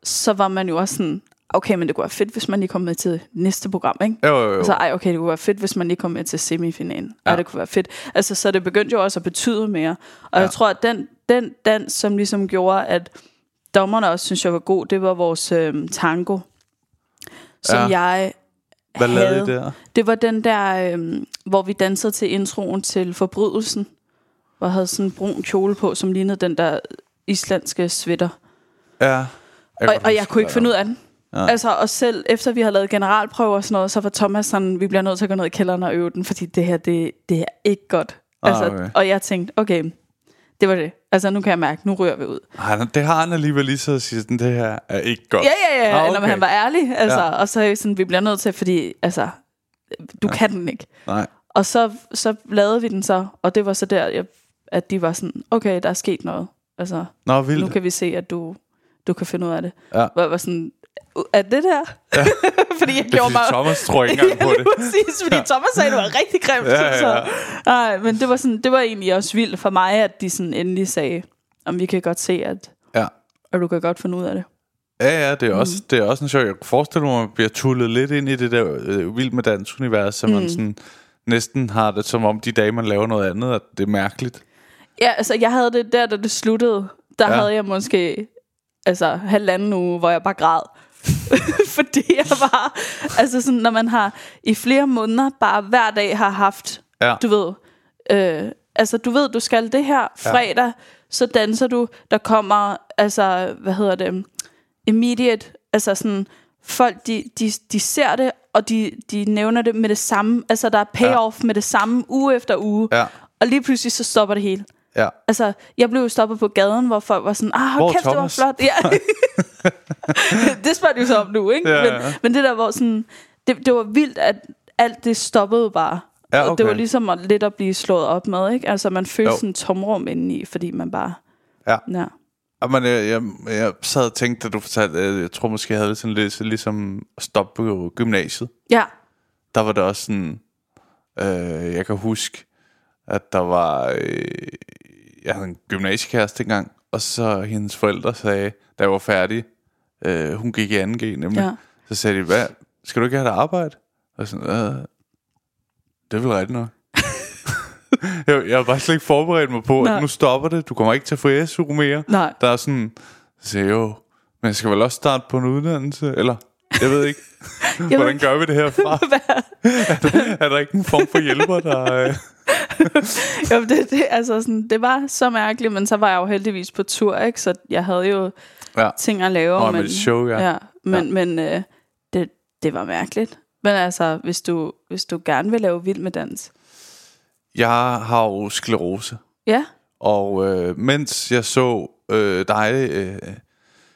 [SPEAKER 3] så var man jo også sådan, okay, men det kunne være fedt, hvis man lige kom med til næste program, ikke?
[SPEAKER 1] Jo, jo, jo.
[SPEAKER 3] Og så, ej, okay, det kunne være fedt, hvis man lige kom med til semifinalen.
[SPEAKER 1] Ja.
[SPEAKER 3] Ej, det kunne være fedt. Altså, så det begyndte jo også at betyde mere. Og
[SPEAKER 1] Ja.
[SPEAKER 3] jeg tror, at den, den dans, som ligesom gjorde, at dommerne også synes, jeg var god, det var vores øh, tango. Som
[SPEAKER 1] Ja.
[SPEAKER 3] jeg
[SPEAKER 1] Hvad lavede I
[SPEAKER 3] havde.
[SPEAKER 1] der?
[SPEAKER 3] Det var den der, øh, hvor vi dansede til introen til Forbrydelsen. Hvor jeg havde sådan en brun kjole på, som lignede den der islandske sweater.
[SPEAKER 1] Ja. Jeg
[SPEAKER 3] Og, og jeg kunne ikke finde ud af den.
[SPEAKER 1] Ja.
[SPEAKER 3] Altså, og selv efter vi havde lavet generalprøver og sådan noget, så var Thomas sådan, vi bliver nødt til at gå ned i kælderen og øve den, fordi det her, det, det er ikke godt.
[SPEAKER 1] Ah,
[SPEAKER 3] Altså,
[SPEAKER 1] okay.
[SPEAKER 3] Og jeg tænkte, okay, det var det. Altså, nu kan jeg mærke, nu ryger vi ud.
[SPEAKER 1] Ej, det har han alligevel lige så sige, sådan, det her er ikke godt.
[SPEAKER 3] Ja, ja, ja,
[SPEAKER 1] Ah, okay.
[SPEAKER 3] når han var ærlig. Altså,
[SPEAKER 1] Ja.
[SPEAKER 3] Og så er sådan, vi bliver nødt til, fordi altså, du ja. kan den ikke.
[SPEAKER 1] Nej.
[SPEAKER 3] Og så, så lavede vi den så, og det var så der, jeg, at de var sådan, okay, der er sket noget. Altså,
[SPEAKER 1] Nå, vildt.
[SPEAKER 3] nu kan vi se, at du, du kan finde ud af det.
[SPEAKER 1] Ja.
[SPEAKER 3] Hvor jeg var sådan, er det der? Ja. fordi jeg
[SPEAKER 1] Det
[SPEAKER 3] gjorde
[SPEAKER 1] fordi
[SPEAKER 3] mig...
[SPEAKER 1] Thomas tror ikke engang på det.
[SPEAKER 3] Præcis, fordi Thomas sagde, at det var rigtig grimt.
[SPEAKER 1] Ja, ja, ja.
[SPEAKER 3] Så, nej, men det var, sådan, det var egentlig også vildt for mig, at de sådan endelig sagde, om vi kan godt se, at,
[SPEAKER 1] Ja.
[SPEAKER 3] at du kan godt finde ud af det.
[SPEAKER 1] Ja, ja, det er, også, det er også en sjov. Jeg kunne forestille mig, at man bliver tullet lidt ind i det der øh, vild med dansk univers, så mm. man sådan næsten har det som om de dage, man laver noget andet, at det er mærkeligt.
[SPEAKER 3] Ja, altså jeg havde det der, da det sluttede, der
[SPEAKER 1] Ja.
[SPEAKER 3] ja. havde jeg måske altså halvanden uge, hvor jeg bare græd. fordi jeg bare, altså sådan, når man har i flere måneder bare hver dag har haft,
[SPEAKER 1] Ja.
[SPEAKER 3] du ved, øh, altså du ved, du skal det her fredag, så danser du, der kommer, altså, hvad hedder det, immediate, altså sådan, folk, de, de, de ser det, og de, de nævner det med det samme, altså der er payoff ja. med det samme uge efter uge,
[SPEAKER 1] Ja.
[SPEAKER 3] og lige pludselig så stopper det hele.
[SPEAKER 1] Ja.
[SPEAKER 3] Altså, jeg blev jo stoppet på gaden, hvor folk var sådan, ah,
[SPEAKER 1] Hvor
[SPEAKER 3] kæft, det var
[SPEAKER 1] Thomas?"
[SPEAKER 3] flot. Ja. det spørger de så om nu, ikke?
[SPEAKER 1] Ja,
[SPEAKER 3] men,
[SPEAKER 1] ja.
[SPEAKER 3] men det der var sådan, det, det var vildt, at alt det stoppede bare.
[SPEAKER 1] Ja,
[SPEAKER 3] Og det
[SPEAKER 1] okay.
[SPEAKER 3] var ligesom at, lidt at blive slået op med, ikke? Altså, man følte
[SPEAKER 1] Jo.
[SPEAKER 3] sådan en tomrum indeni, fordi man bare...
[SPEAKER 1] Ja.
[SPEAKER 3] Ja.
[SPEAKER 1] Man, jeg, jeg, jeg sad og tænkte, da du fortalte, øh, jeg tror måske, jeg havde sådan lidt så ligesom at stoppe på gymnasiet.
[SPEAKER 3] Ja.
[SPEAKER 1] Der var det også sådan, øh, jeg kan huske, at der var, øh, jeg havde en gymnasiekæreste engang, og så hendes forældre sagde, da jeg var færdig, øh, hun gik i 2G nemlig,
[SPEAKER 3] Ja.
[SPEAKER 1] så sagde de, hvad, skal du ikke have et arbejde? Og sådan, øh, det er vel rigtigt nok. jeg, jeg var bare slet ikke forberedt mig på,
[SPEAKER 3] Nej.
[SPEAKER 1] at nu stopper det, du kommer ikke til at få SU mere.
[SPEAKER 3] Nej.
[SPEAKER 1] Der er sådan, så jeg jo, men jeg skal vel også starte på en uddannelse, eller, jeg ved ikke,
[SPEAKER 3] Jeg
[SPEAKER 1] hvordan gør vi det herfra? er, der, er der ikke en form for hjælper, der... Øh,
[SPEAKER 3] jo, det, det, altså sådan, det var så mærkeligt, men så var jeg jo heldigvis på tur, ikke? Så jeg havde jo
[SPEAKER 1] ja.
[SPEAKER 3] ting at lave.
[SPEAKER 1] Nå,
[SPEAKER 3] men,
[SPEAKER 1] show, ja.
[SPEAKER 3] ja men, men øh, det, det var mærkeligt. Men altså, hvis du, hvis du gerne vil lave vild med dans.
[SPEAKER 1] Jeg har jo sklerose,
[SPEAKER 3] Ja,
[SPEAKER 1] og øh, mens jeg så øh, dig øh,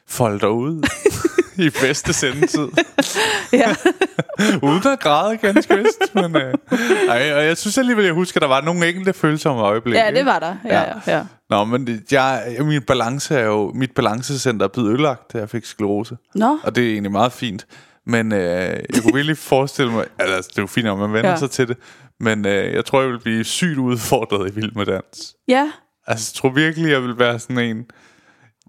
[SPEAKER 1] folde dig ud i bedste sendetid,
[SPEAKER 3] ja.
[SPEAKER 1] Uden at græde ganske vist, men øh, ej, og jeg synes alligevel, jeg husker, at der var nogle enkelte følsomme øjeblikke.
[SPEAKER 3] ja det var der. Ja, ja. ja.
[SPEAKER 1] Nå, men jeg, min balance er jo, mit balancecenter er blevet ødelagt, da jeg fik sklerose.
[SPEAKER 3] Nå,
[SPEAKER 1] Og det er egentlig meget fint. Men øh, jeg kunne virkelig forestille mig, altså det er jo fint, om man vender. Ja. sig til det, men øh, jeg tror, jeg vil blive sygt udfordret i Vild med Dans.
[SPEAKER 3] ja.
[SPEAKER 1] Altså, jeg tror virkelig, jeg vil være sådan en...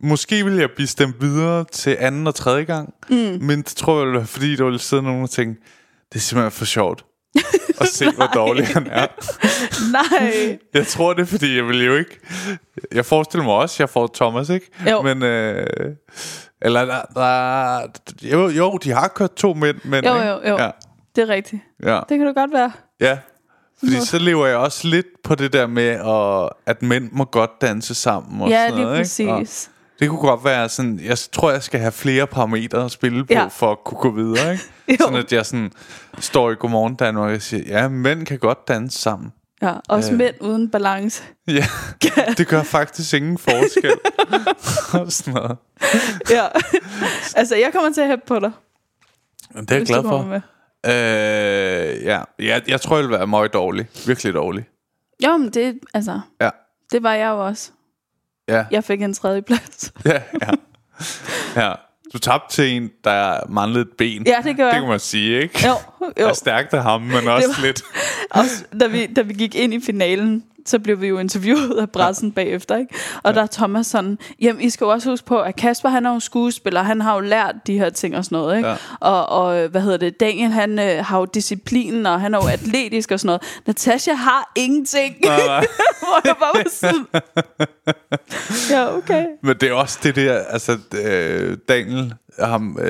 [SPEAKER 1] Måske vil jeg blive stemt videre til anden og tredje gang, mm. men det tror jeg fordi der vil sidde nogen og tænke, det er simpelthen for sjovt at se, hvor dårlig han er.
[SPEAKER 3] Nej.
[SPEAKER 1] Jeg tror det, fordi jeg vil jo ikke... Jeg forestiller mig også, jeg får Thomas, ikke?
[SPEAKER 3] Jo.
[SPEAKER 1] Men, øh, eller der, der, jo, jo, de har kørt to mænd, men...
[SPEAKER 3] Jo, jo, jo.
[SPEAKER 1] Ja,
[SPEAKER 3] Det er rigtigt.
[SPEAKER 1] ja,
[SPEAKER 3] Det kan du godt være.
[SPEAKER 1] ja. Fordi så lever jeg også lidt på det der med, at, at mænd må godt danse sammen og
[SPEAKER 3] Ja,
[SPEAKER 1] sådan
[SPEAKER 3] lige
[SPEAKER 1] noget, Ikke? Og
[SPEAKER 3] præcis.
[SPEAKER 1] Det kunne godt være sådan, jeg tror, jeg skal have flere parametre at spille på,
[SPEAKER 3] Ja.
[SPEAKER 1] for at kunne gå videre, ikke? Sådan at jeg sådan står i Godmorgen Danmark og siger, ja, mænd kan godt danse sammen.
[SPEAKER 3] Ja, også
[SPEAKER 1] Øh.
[SPEAKER 3] mænd uden balance.
[SPEAKER 1] Ja, det gør faktisk ingen forskel. Og sådan noget.
[SPEAKER 3] Ja. altså, jeg kommer til at hæppe på dig.
[SPEAKER 1] Det er jeg glad for.
[SPEAKER 3] Med.
[SPEAKER 1] Øh, ja, jeg, jeg tror, jeg vil være meget dårlig. Virkelig dårlig.
[SPEAKER 3] Jo, men det, altså,
[SPEAKER 1] Ja,
[SPEAKER 3] det var jeg jo også.
[SPEAKER 1] Ja,
[SPEAKER 3] Jeg fik en tredje plads.
[SPEAKER 1] ja, ja. ja. Du tabte til en, der manglede et ben.
[SPEAKER 3] Ja, det gør
[SPEAKER 1] Det
[SPEAKER 3] jeg.
[SPEAKER 1] kan man sige, ikke?
[SPEAKER 3] Jo, jo.
[SPEAKER 1] Og stærkt af ham, men også
[SPEAKER 3] var-
[SPEAKER 1] lidt...
[SPEAKER 3] Også, da, vi, da vi gik ind i finalen, så blev vi jo interviewet af pressen ja. bagefter, ikke? Og der er Thomas sådan, jamen I skal jo også huske på, at Kasper han er jo skuespiller, han har jo lært de her ting og sådan noget, ikke?
[SPEAKER 1] Ja.
[SPEAKER 3] Og, og hvad hedder det, Daniel han øh, har jo disciplinen, og han er jo atletisk og sådan noget. Natasha har ingenting,
[SPEAKER 1] Nej, nej.
[SPEAKER 3] hvor jeg bare var sådan, ja okay.
[SPEAKER 1] Men det er også det der, altså øh, Daniel, ham, øh,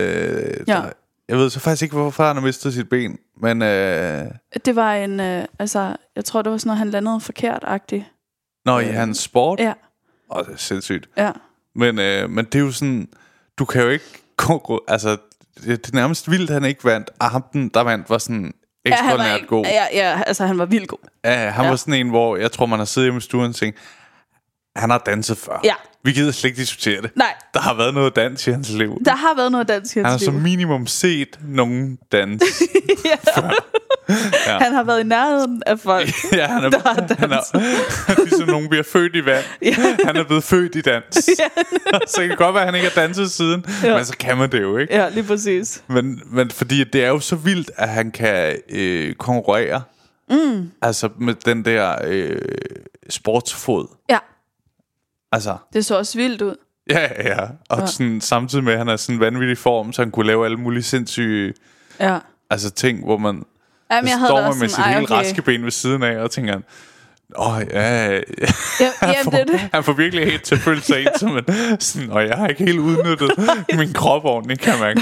[SPEAKER 3] Ja.
[SPEAKER 1] der, jeg ved så faktisk ikke, hvorfor han har mistet sit ben, men øh,
[SPEAKER 3] Det var en, øh, altså, jeg tror det var sådan noget, han landede forkert-agtigt.
[SPEAKER 1] når i hans sport,
[SPEAKER 3] Ja,
[SPEAKER 1] åh, det er sindssygt.
[SPEAKER 3] ja.
[SPEAKER 1] Men, øh, men det er jo sådan, du kan jo ikke altså det, det er nærmest vildt, han ikke vandt. Og ham, den, der vandt, var sådan
[SPEAKER 3] Ja, han var,
[SPEAKER 1] ekstraordinært
[SPEAKER 3] ikke-
[SPEAKER 1] god.
[SPEAKER 3] ja, ja, altså han var vildt god.
[SPEAKER 1] Ja, han
[SPEAKER 3] Ja.
[SPEAKER 1] var sådan en, hvor jeg tror, man har siddet hjemme i stuen og tænkt, han har danset før.
[SPEAKER 3] Ja.
[SPEAKER 1] Vi gider slet ikke diskutere det.
[SPEAKER 3] Nej,
[SPEAKER 1] Der har været noget dans i hans liv.
[SPEAKER 3] der har været noget dansk i
[SPEAKER 1] Han har
[SPEAKER 3] hans
[SPEAKER 1] som
[SPEAKER 3] liv.
[SPEAKER 1] minimum set nogen dans.
[SPEAKER 3] Ja. Han har været i nærheden af folk.
[SPEAKER 1] ja, han er,
[SPEAKER 3] Der har
[SPEAKER 1] han er, ligesom nogen bliver født i vand.
[SPEAKER 3] Ja.
[SPEAKER 1] Han er blevet født i dans. så det kan godt være, at han ikke har danset siden,
[SPEAKER 3] Ja.
[SPEAKER 1] men så kan man det jo, ikke?
[SPEAKER 3] Ja, lige præcis.
[SPEAKER 1] Men, men fordi det er jo så vildt, at han kan øh, konkurrere. Mm. Altså med den der øh, sportsfod.
[SPEAKER 3] Ja,
[SPEAKER 1] Altså,
[SPEAKER 3] det så også vildt ud.
[SPEAKER 1] ja, ja. Og
[SPEAKER 3] Ja.
[SPEAKER 1] Sådan, samtidig med, at han er sådan vanvittig form, så han kunne lave alle mulige sindssyge
[SPEAKER 3] Ja.
[SPEAKER 1] altså, ting, hvor man
[SPEAKER 3] Jamen, jeg
[SPEAKER 1] står man med sit hele
[SPEAKER 3] okay.
[SPEAKER 1] raske ben ved siden af, og tænker, Åh, oh, ja, ja.
[SPEAKER 3] Ja,
[SPEAKER 1] Han, får,
[SPEAKER 3] det det.
[SPEAKER 1] han får virkelig helt til at føle sig ensom, men sådan, og jeg har ikke helt udnyttet min krop ordentligt, kan man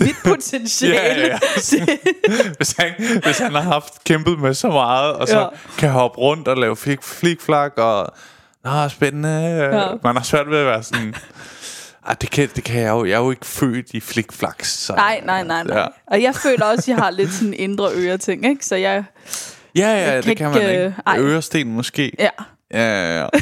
[SPEAKER 3] Mit potentiale.
[SPEAKER 1] Ja, ja, ja. hvis, han, hvis han har haft kæmpet med så meget, og så
[SPEAKER 3] Ja.
[SPEAKER 1] ja. kan hoppe rundt og lave flik, flikflak, og Nå, spændende.
[SPEAKER 3] Ja.
[SPEAKER 1] Man har svært ved at være sådan... Ej, det kan, det kan jeg jo. Jeg er jo ikke født i flikflaks. Så,
[SPEAKER 3] Nej, nej, nej, nej.
[SPEAKER 1] Ja.
[SPEAKER 3] Og jeg føler også, at jeg har lidt sådan indre øre-ting, ikke? Så jeg,
[SPEAKER 1] ja, ja
[SPEAKER 3] Jeg
[SPEAKER 1] det
[SPEAKER 3] kan
[SPEAKER 1] kan man
[SPEAKER 3] ikke, øh.
[SPEAKER 1] Øresten måske.
[SPEAKER 3] ja.
[SPEAKER 1] Ja, ja, ja.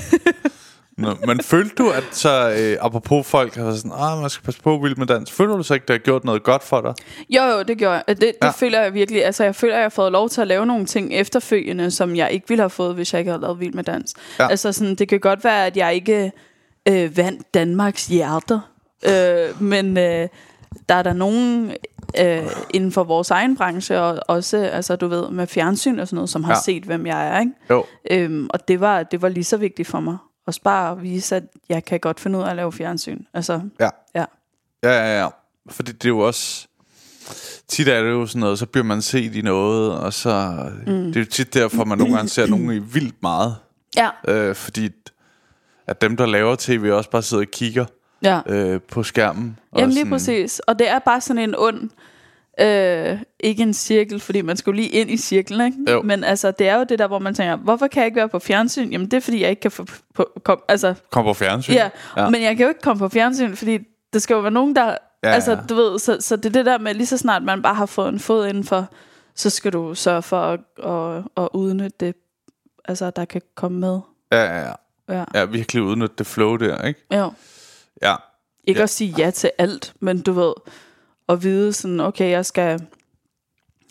[SPEAKER 1] Nå, men følte du, at så, øh, apropos folk har sådan, ah, man skal passe på vild med dans. Føler du så ikke, det har gjort noget godt for dig?
[SPEAKER 3] Jo, jo, det gjorde jeg. Det, det
[SPEAKER 1] Ja.
[SPEAKER 3] føler jeg virkelig. Altså, jeg føler, at jeg har fået lov til at lave nogle ting efterfølgende, som jeg ikke ville have fået, hvis jeg ikke havde lavet Vild med Dans.
[SPEAKER 1] Ja.
[SPEAKER 3] Altså, sådan, det kan godt være, at jeg ikke øh, vandt Danmarks hjerter, øh, men øh, der er der nogen øh, inden for vores egen branche, og også, altså, du ved, med fjernsyn og sådan noget, som har
[SPEAKER 1] ja.
[SPEAKER 3] set, hvem jeg er, ikke?
[SPEAKER 1] Jo.
[SPEAKER 3] Øhm, og det var, det var lige så vigtigt for mig. Også bare at vise, at jeg kan godt finde ud af at lave fjernsyn. Altså,
[SPEAKER 1] Ja.
[SPEAKER 3] ja.
[SPEAKER 1] Ja, ja, ja. Fordi det er jo også... Tit er det jo sådan noget, så bliver man set i noget, og så... Mm. Det er jo tit derfor, man nogle gange ser nogen i vildt meget.
[SPEAKER 3] Ja,
[SPEAKER 1] Øh, fordi at dem, der laver tv, også bare sidder og kigger
[SPEAKER 3] ja.
[SPEAKER 1] øh, på skærmen. og
[SPEAKER 3] Jamen lige
[SPEAKER 1] sådan-
[SPEAKER 3] præcis. Og det er bare sådan en ond, øh, ikke en cirkel, fordi man skulle lige ind i cirklen, ikke?
[SPEAKER 1] Jo.
[SPEAKER 3] Men altså, det er jo det der, hvor man tænker, hvorfor kan jeg ikke være på fjernsyn? Jamen det er, fordi jeg ikke kan få... På, kom, altså,
[SPEAKER 1] Kom på fjernsyn.
[SPEAKER 3] ja. ja, men jeg kan jo ikke komme på fjernsyn, fordi der skal jo være nogen, der...
[SPEAKER 1] Ja,
[SPEAKER 3] altså, du ved, så, så det er det der med, lige så snart man bare har fået en fod indenfor, så skal du sørge for at, at, at udnytte det, altså, der kan komme med.
[SPEAKER 1] Ja, ja, ja.
[SPEAKER 3] Ja.
[SPEAKER 1] Ja, virkelig udnytte det flow der, ikke?
[SPEAKER 3] Jo.
[SPEAKER 1] Ja.
[SPEAKER 3] Ikke
[SPEAKER 1] Ja.
[SPEAKER 3] at sige ja til alt, men du ved, at vide sådan, okay, jeg skal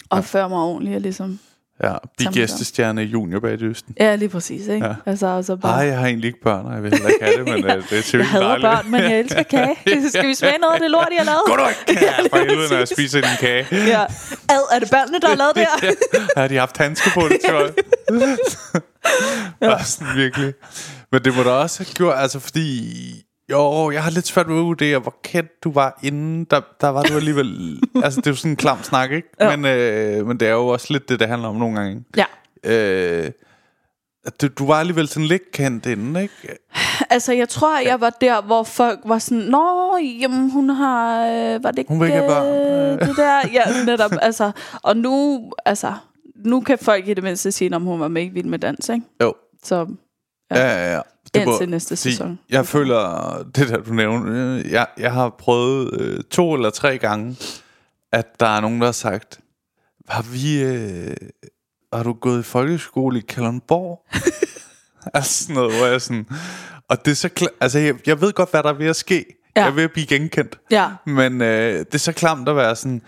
[SPEAKER 3] opføre mig ordentligt, og ligesom.
[SPEAKER 1] Ja, blive gæstestjerne i junior bag dysten.
[SPEAKER 3] Ja, lige præcis, ikke?
[SPEAKER 1] Ja.
[SPEAKER 3] Altså, altså bare...
[SPEAKER 1] Ej, jeg har egentlig ikke børn, og jeg vil heller ikke have det, men
[SPEAKER 3] Ja.
[SPEAKER 1] øh, det er
[SPEAKER 3] jeg
[SPEAKER 1] selvfølgelig
[SPEAKER 3] hader
[SPEAKER 1] dejligt.
[SPEAKER 3] børn, men jeg elsker kage. Skal vi smage noget af det lort, jeg har lavet?
[SPEAKER 1] Gå du ikke ja, for helvede, når jeg spiser din kage.
[SPEAKER 3] Ja. Ad, er det børnene, der har lavet det her?
[SPEAKER 1] Har de haft handsker på det, tror jeg? ja. sådan virkelig. Men det må da også have gjort, altså fordi... Jo, jeg har lidt svært ved at vurdere, hvor kendt du var inden. Der, der var du alligevel... altså, det er jo sådan en klam snak, ikke?
[SPEAKER 3] Ja.
[SPEAKER 1] Men, øh, men det er jo også lidt det, det handler om nogle gange. ikke?
[SPEAKER 3] Ja.
[SPEAKER 1] Øh, du, du var alligevel sådan lidt kendt inden, ikke?
[SPEAKER 3] Altså, jeg tror, jeg var der, hvor folk var sådan, Nå, jamen, hun har... Øh, var det ikke
[SPEAKER 1] Hun vil ikke have børn."
[SPEAKER 3] øh, det der? Ja, netop. Altså, og nu, altså, nu kan folk i det mindste sige, om hun var med i Vild med Dans, ikke?
[SPEAKER 1] Jo.
[SPEAKER 3] Så
[SPEAKER 1] Ja, ja, ja.
[SPEAKER 3] Indtil næste
[SPEAKER 1] fordi
[SPEAKER 3] sæson.
[SPEAKER 1] Jeg føler, det der du nævner, øh, jeg, jeg har prøvet øh, to eller tre gange, at der er nogen, der har sagt, har vi, øh, har du gået i folkeskole i Kalundborg? altså sådan noget, hvor jeg sådan, og det er så kla- altså jeg, jeg ved godt, hvad der er ved at ske.
[SPEAKER 3] Ja.
[SPEAKER 1] Jeg er ved at blive genkendt.
[SPEAKER 3] Ja.
[SPEAKER 1] Men øh, det er så klamt at være sådan,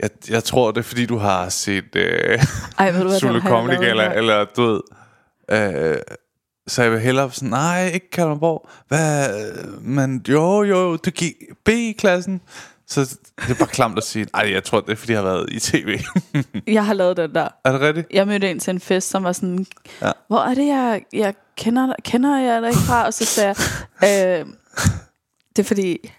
[SPEAKER 1] jeg, jeg tror det er fordi du har set øh,
[SPEAKER 3] Ej, ved du jeg
[SPEAKER 1] Comedy Gala, eller du ved. Øh, så jeg vil hellere sådan, nej, ikke Kalundborg. Hvad? Men jo, jo, du gik B-klassen. Så det er bare klamt at sige, ej, jeg tror, det er, fordi jeg har været i tv.
[SPEAKER 3] Jeg har lavet den der.
[SPEAKER 1] er det rigtigt?
[SPEAKER 3] Jeg mødte en til en fest, som var sådan,
[SPEAKER 1] Ja.
[SPEAKER 3] hvor er det, jeg, jeg kender, kender jeg dig ikke fra? Og så sagde jeg, øh, det er fordi,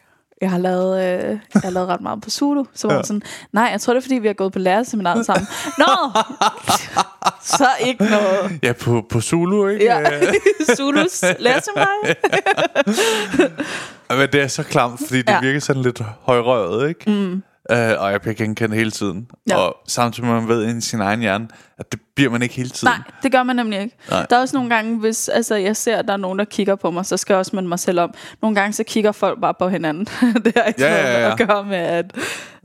[SPEAKER 3] jeg har lavet, øh, jeg har lavet ret meget på Zulu. Så var
[SPEAKER 1] Ja.
[SPEAKER 3] sådan, nej, jeg tror det er fordi, vi har gået på lærerseminaret sammen. Nå, så ikke noget.
[SPEAKER 1] Ja, på, på Zulu, ikke?
[SPEAKER 3] Ja, Zulus lærerseminaret.
[SPEAKER 1] Men det er så klamt, fordi det ja. Virker sådan lidt højrøvet, ikke? Mm. Øh, og jeg bliver genkendt hele tiden. Ja. Og samtidig med, man ved ind i sin egen hjerne, at det bliver man ikke hele tiden.
[SPEAKER 3] Nej, det gør man nemlig ikke.
[SPEAKER 1] Nej.
[SPEAKER 3] Der er også nogle gange, hvis altså, jeg ser, at der er nogen, der kigger på mig, så skal jeg også minde mig selv om. Nogle gange, så kigger folk bare på hinanden. det har ikke
[SPEAKER 1] Ja,
[SPEAKER 3] noget
[SPEAKER 1] ja, ja.
[SPEAKER 3] at gøre med, at,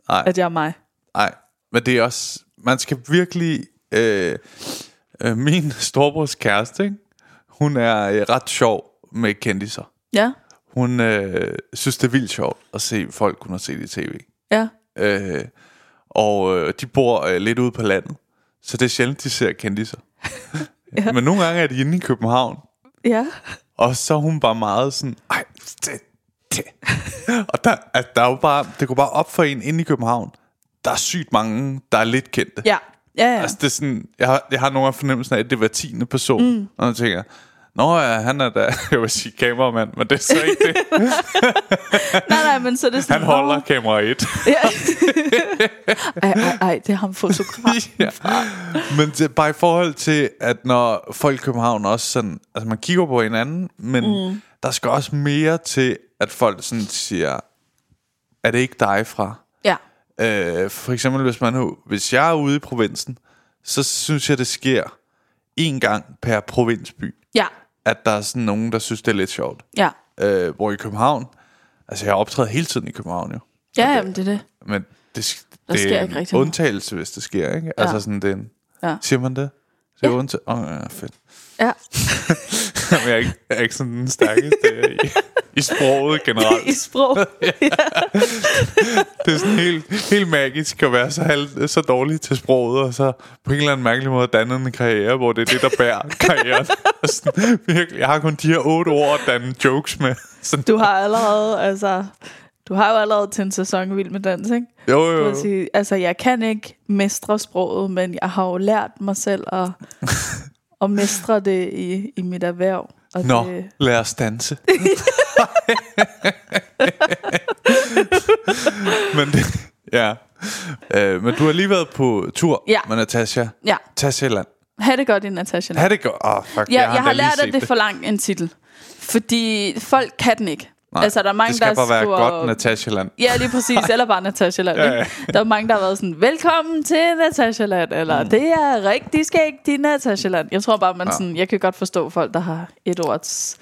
[SPEAKER 1] Nej.
[SPEAKER 3] at jeg er mig.
[SPEAKER 1] Nej, men det er også... Man skal virkelig... Øh, øh, min storebrors kæreste, ikke? hun er øh, ret sjov med kendiser.
[SPEAKER 3] Ja,
[SPEAKER 1] Hun øh, synes, det er vildt sjovt at se folk, hun har set i tv.
[SPEAKER 3] ja.
[SPEAKER 1] Øh, og øh, de bor øh, lidt ude på landet, så det er sjældent, de ser kendiser. ja. Men nogle gange er de inde i København,
[SPEAKER 3] Ja.
[SPEAKER 1] og så er hun bare meget sådan, ej, det, det. og der, at der er jo bare, det går bare op for en inde i København. Der er sygt mange, der er lidt kendte.
[SPEAKER 3] Ja. Ja, ja.
[SPEAKER 1] Altså, det er sådan, jeg har, jeg har nogle af fornemmelsen af, at det hver tiende person. Mm. Og jeg tænker, Nå ja, han er da, jeg vil sige kameramand, men det er så ikke det.
[SPEAKER 3] Nej, nej, men så er det sådan...
[SPEAKER 1] Han holder kamera 1.
[SPEAKER 3] Ja. ej, ej, ej, det er ham fotograf.
[SPEAKER 1] ja. Men det bare i forhold til, at når folk i København også sådan, altså man kigger på hinanden, men mm. der skal også mere til, at folk sådan siger, er det ikke dig fra?
[SPEAKER 3] Ja.
[SPEAKER 1] Øh, for eksempel, hvis, man, hvis jeg er ude i provinsen, så synes jeg, det sker en gang per provinsby,
[SPEAKER 3] Ja.
[SPEAKER 1] at der er sådan nogen, der synes, det er lidt sjovt.
[SPEAKER 3] Ja.
[SPEAKER 1] Øh, hvor i København, altså jeg optræder hele tiden i København jo,
[SPEAKER 3] Ja, jamen, det er det.
[SPEAKER 1] men det,
[SPEAKER 3] Der
[SPEAKER 1] det
[SPEAKER 3] sker
[SPEAKER 1] er
[SPEAKER 3] ikke
[SPEAKER 1] en undtagelse, hvis det sker, ikke? Altså sådan, det er en,
[SPEAKER 3] Ja.
[SPEAKER 1] siger man det? Det er ja. undtagelse. Åh, oh, ja, fedt.
[SPEAKER 3] Ja.
[SPEAKER 1] Jamen, jeg, er ikke, jeg er ikke sådan den stærkeste i, i sproget generelt.
[SPEAKER 3] I sprog.
[SPEAKER 1] Det er sådan helt, helt magisk at være så, halv, så dårlig til sproget, og så på en eller anden mærkelig måde danne en karriere, hvor det er det, der bærer karrieren. Sådan, virkelig, jeg har kun de her otte ord at danne jokes med. Sådan,
[SPEAKER 3] Du har allerede, altså... Du har jo allerede til en sæson Vild med Dans, ikke?
[SPEAKER 1] jo, jo,
[SPEAKER 3] vil sige, altså, jeg kan ikke mestre sproget, men jeg har jo lært mig selv at, at mestre det i, i mit erhverv. Og
[SPEAKER 1] Nå,
[SPEAKER 3] Det,
[SPEAKER 1] lad os danse. men det, ja. Øh, men du har lige været på tur
[SPEAKER 3] Ja.
[SPEAKER 1] med Natasha.
[SPEAKER 3] ja,
[SPEAKER 1] Sjælland.
[SPEAKER 3] ha' det godt i Natasha.
[SPEAKER 1] Ha' det godt. Oh, fuck.
[SPEAKER 3] Ja, jeg, jeg
[SPEAKER 1] endda
[SPEAKER 3] har lært, at det er for lang en titel. Fordi folk kan den ikke.
[SPEAKER 1] Nej,
[SPEAKER 3] altså, der er mange,
[SPEAKER 1] det skal
[SPEAKER 3] der
[SPEAKER 1] bare være
[SPEAKER 3] skriver,
[SPEAKER 1] godt Natasha Land.
[SPEAKER 3] Ja, lige præcis. Eller bare Natasha Land.
[SPEAKER 1] Ja,
[SPEAKER 3] ja. Der er mange, der har været sådan, velkommen til Natasha Land. Eller,
[SPEAKER 1] Mm.
[SPEAKER 3] det er rigtig skægt i Natasha Land. Jeg tror bare, man
[SPEAKER 1] Ja.
[SPEAKER 3] sådan, jeg kan godt forstå folk, der har et ords...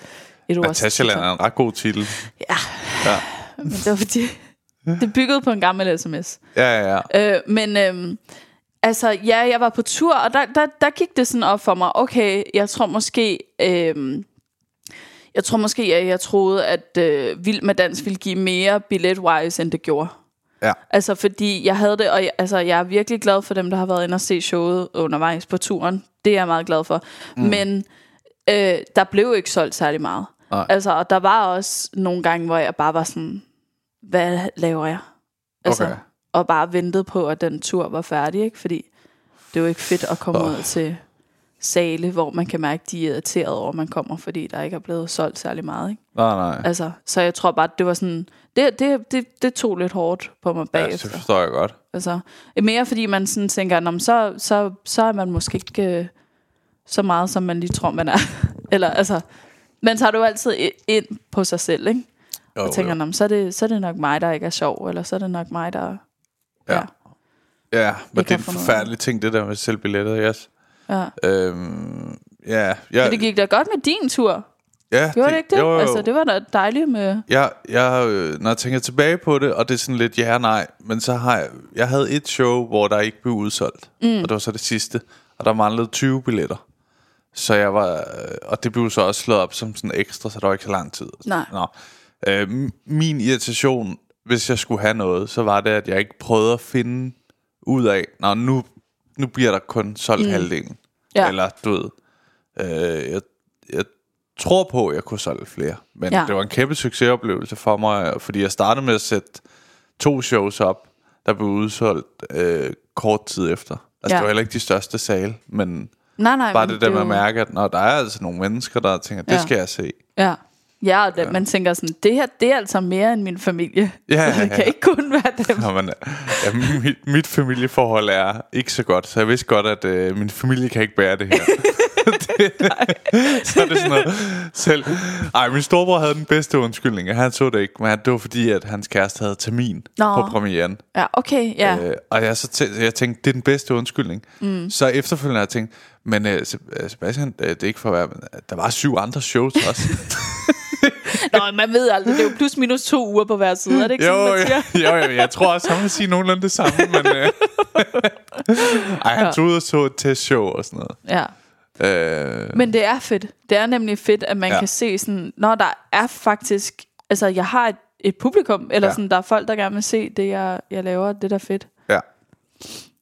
[SPEAKER 3] Et ords
[SPEAKER 1] Natasha Land er en ret god titel.
[SPEAKER 3] Ja,
[SPEAKER 1] Ja,
[SPEAKER 3] men det var fordi, det bygget på en gammel sms.
[SPEAKER 1] ja, ja. ja.
[SPEAKER 3] Øh, men øhm, altså, ja, jeg var på tur, og der, der, der gik det sådan op for mig, okay, jeg tror måske, øhm, jeg tror måske, at jeg troede, at øh, Vild med Dans ville give mere billet-wise, end det gjorde.
[SPEAKER 1] ja.
[SPEAKER 3] Altså, fordi jeg havde det, og jeg, altså, jeg er virkelig glad for dem, der har været inde og se showet undervejs på turen. Det er jeg meget glad for. Mm. Men øh, der blev ikke solgt særlig meget.
[SPEAKER 1] Nej.
[SPEAKER 3] Altså, og der var også nogle gange, hvor jeg bare var sådan, hvad laver jeg? Altså,
[SPEAKER 1] Okay.
[SPEAKER 3] Og bare ventede på, at den tur var færdig, ikke? Fordi det jo ikke fedt at komme
[SPEAKER 1] Åh.
[SPEAKER 3] ud til sale, hvor man kan mærke, at de er irriteret over, at man kommer, fordi der ikke er blevet solgt særlig meget, ikke?
[SPEAKER 1] Nej, nej.
[SPEAKER 3] Altså, så jeg tror bare, at det var sådan... Det, det, det, det tog lidt hårdt på mig
[SPEAKER 1] Ja,
[SPEAKER 3] bagefter.
[SPEAKER 1] det forstår jeg godt.
[SPEAKER 3] Altså, mere fordi man sådan tænker, "Nå, men så, så, så er man måske ikke øh, så meget, som man lige tror, man er. Eller altså, man tager det jo altid ind på sig selv, ikke?
[SPEAKER 1] Jo,
[SPEAKER 3] Og tænker,
[SPEAKER 1] jo.
[SPEAKER 3] "Nå, men så er, det, så er det nok mig, der ikke er sjov, eller så er det nok mig, der...
[SPEAKER 1] Ja. Ja, men
[SPEAKER 3] Ikke
[SPEAKER 1] det er en forfærdelig ting, det der med selvbilletter, yes.
[SPEAKER 3] Ja.
[SPEAKER 1] Øhm, ja, ja,
[SPEAKER 3] Men det gik da godt med din tur.
[SPEAKER 1] ja,
[SPEAKER 3] Gjorde det, ikke det?
[SPEAKER 1] Jo, jo.
[SPEAKER 3] Altså, det var da dejligt med...
[SPEAKER 1] Jeg, jeg, øh, når jeg tænker tilbage på det, og det er sådan lidt ja nej, men så har jeg, jeg havde et show, hvor der ikke blev udsolgt, mm. og det var så det sidste, og der manglede 20 billetter. Så jeg var, øh, og det blev så også slået op som sådan ekstra, så der var ikke så lang tid.
[SPEAKER 3] Nej.
[SPEAKER 1] Nå. Øh, min irritation, hvis jeg skulle have noget, så var det, at jeg ikke prøvede at finde ud af, nå, nu, nu bliver der kun solgt mm. halvdelen.
[SPEAKER 3] Ja.
[SPEAKER 1] Eller, du ved, øh, jeg, jeg tror på, at jeg kunne solge flere. Men Ja. det var en kæmpe succesoplevelse for mig, fordi jeg startede med at sætte to shows op, der blev udsolgt øh, kort tid efter. Altså,
[SPEAKER 3] Ja.
[SPEAKER 1] det var heller ikke de største sale, men
[SPEAKER 3] Nej, nej,
[SPEAKER 1] bare
[SPEAKER 3] men
[SPEAKER 1] det der med at mærke, at når der er altså nogle mennesker, der tænker, det
[SPEAKER 3] Ja.
[SPEAKER 1] skal jeg se.
[SPEAKER 3] Ja. Ja, og det, man tænker sådan, det her, det er altså mere end min familie.
[SPEAKER 1] Ja,
[SPEAKER 3] det
[SPEAKER 1] ja,
[SPEAKER 3] kan
[SPEAKER 1] ja.
[SPEAKER 3] ikke kun være dem.
[SPEAKER 1] Nå, men, ja, mit, mit familieforhold er ikke så godt, så jeg vidste godt, at øh, min familie kan ikke bære det her. det, så er det sådan noget selv. Ej, min storebror havde den bedste undskyldning, og han så det ikke, men det var fordi, at hans kæreste havde termin
[SPEAKER 3] Nå.
[SPEAKER 1] på premieren.
[SPEAKER 3] Ja, okay, ja.
[SPEAKER 1] Øh, og jeg, så tæ- jeg tænkte, det er den bedste undskyldning. Mm. Så efterfølgende har jeg tænkt, men øh, øh, Sebastian, øh, det er ikke for at være, men øh, der var syv andre shows også.
[SPEAKER 3] Nå, man ved aldrig, det er jo plus minus to uger på hver side, er det ikke
[SPEAKER 1] jo,
[SPEAKER 3] sådan, man siger?
[SPEAKER 1] jo, jo, jeg tror også, han vil sige nogenlunde det samme, men... Øh, ej, han tog ud og så et testshow og sådan noget.
[SPEAKER 3] Ja.
[SPEAKER 1] Øh,
[SPEAKER 3] Men det er fedt. Det er nemlig fedt, at man ja. Kan se sådan, når der er faktisk, altså jeg har et, et publikum, eller. Ja. sådan, der er folk, der gerne vil se det, jeg, jeg laver, det der er fedt.
[SPEAKER 1] ja.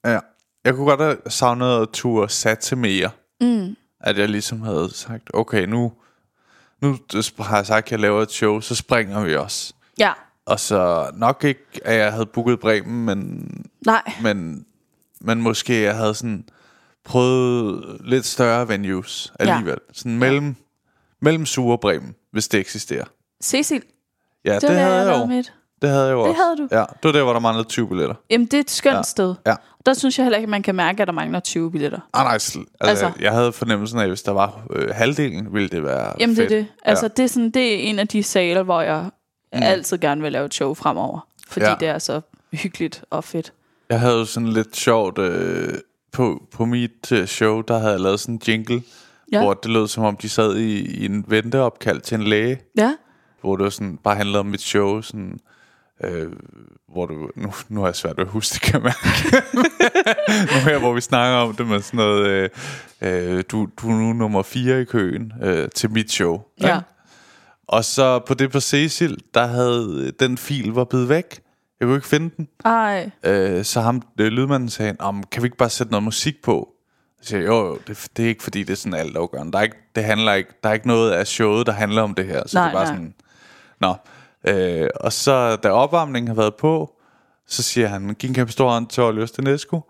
[SPEAKER 1] ja. Jeg kunne godt have savnet at turde satse mere. Mm. At jeg ligesom havde sagt, okay, nu, nu har jeg sagt, at jeg laver et show, så springer vi også.
[SPEAKER 3] Ja,
[SPEAKER 1] Og så nok ikke, at jeg havde booket Bremen, men
[SPEAKER 3] nej,
[SPEAKER 1] men, men måske jeg havde sådan prøvet lidt større venues alligevel. Ja. Sådan mellem Mellem Sure og Bremen, hvis det eksisterer.
[SPEAKER 3] Cecil,
[SPEAKER 1] Ja, det,
[SPEAKER 3] det,
[SPEAKER 1] havde
[SPEAKER 3] jeg
[SPEAKER 1] jo.
[SPEAKER 3] mit.
[SPEAKER 1] Det havde jeg jo
[SPEAKER 3] Det
[SPEAKER 1] også.
[SPEAKER 3] havde du.
[SPEAKER 1] Ja, det var der, hvor der manglede 20 billetter.
[SPEAKER 3] Jamen, det er et skønt
[SPEAKER 1] Ja.
[SPEAKER 3] sted.
[SPEAKER 1] Ja.
[SPEAKER 3] Der synes jeg heller ikke, at man kan mærke, at der mangler 20 billetter.
[SPEAKER 1] Ah, nej, altså,
[SPEAKER 3] Altså.
[SPEAKER 1] jeg havde fornemmelsen af, at hvis der var øh, halvdelen, ville det være
[SPEAKER 3] Jamen,
[SPEAKER 1] fedt.
[SPEAKER 3] det er det. Altså,
[SPEAKER 1] Ja.
[SPEAKER 3] det, er sådan, det er en af de saler, hvor jeg mm. altid gerne vil lave et show fremover. Fordi
[SPEAKER 1] Ja.
[SPEAKER 3] det er så hyggeligt og fedt.
[SPEAKER 1] Jeg havde jo sådan lidt sjovt øh, på, på mit øh, show, der havde jeg lavet sådan en jingle. Ja. hvor det lød som om, de sad i, i en venteopkald til en læge,
[SPEAKER 3] Ja.
[SPEAKER 1] hvor det var sådan, bare handlede om mit show, sådan, øh, hvor du, nu, nu har jeg svært ved at huske det, kan mærke. nu her, hvor vi snakker om det med sådan noget, øh, øh, du, du er nu nummer fire i køen øh, til mit show.
[SPEAKER 3] Ja.
[SPEAKER 1] Og så på det på Cecil, der havde den fil var blevet væk. Jeg kunne ikke finde den.
[SPEAKER 3] Ej.
[SPEAKER 1] Øh, så ham, øh, lydmanden sagde, om kan vi ikke bare sætte noget musik på? Så siger jeg, jo, jo det, det er ikke fordi, det er sådan alt afgørende. Der er ikke, det handler ikke, der er ikke noget af showet, der handler om det her. Så
[SPEAKER 3] Nej,
[SPEAKER 1] det er bare
[SPEAKER 3] nej.
[SPEAKER 1] sådan, nå. Øh, og så, da opvarmningen har været på, så siger han, giv en kæmpe stor hånd til Oliver Stenesco.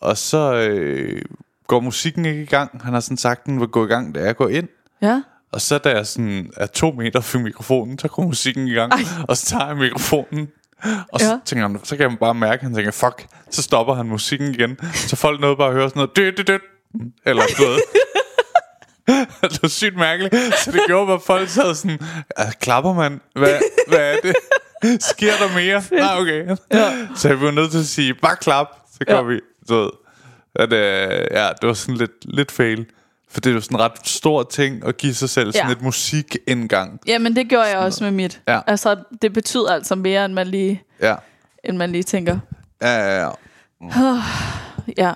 [SPEAKER 1] Og så øh, går musikken ikke i gang. Han har sådan sagt, den vil gå i gang, da jeg går ind.
[SPEAKER 3] Ja.
[SPEAKER 1] Og så da jeg sådan er to meter fra mikrofonen, så går musikken i gang. Ej. Og så tager jeg mikrofonen. Og så
[SPEAKER 3] Ja.
[SPEAKER 1] tænker han, så kan man bare mærke, at han tænker, fuck, så stopper han musikken igen. Så folk nåede bare at høre sådan noget, død, død, død. Eller ved. det var sygt mærkeligt. Så det gjorde, at folk sad sådan, "Ah, klapper man? Hvad, hvad er det? Sker der mere? Nej, okay. Ja. Så jeg blev nødt til at sige, bare klap, så går
[SPEAKER 3] Ja.
[SPEAKER 1] vi. Du ved. At, øh, ja, det var sådan lidt, lidt fail. For det er jo sådan en ret stor ting at give sig selv sådan
[SPEAKER 3] Ja.
[SPEAKER 1] et musikindgang.
[SPEAKER 3] Jamen, det gjorde jeg også med mit.
[SPEAKER 1] Ja.
[SPEAKER 3] Altså, det betyder altså mere, end man lige,
[SPEAKER 1] Ja.
[SPEAKER 3] end man lige tænker.
[SPEAKER 1] Ja, ja, ja.
[SPEAKER 3] Ja.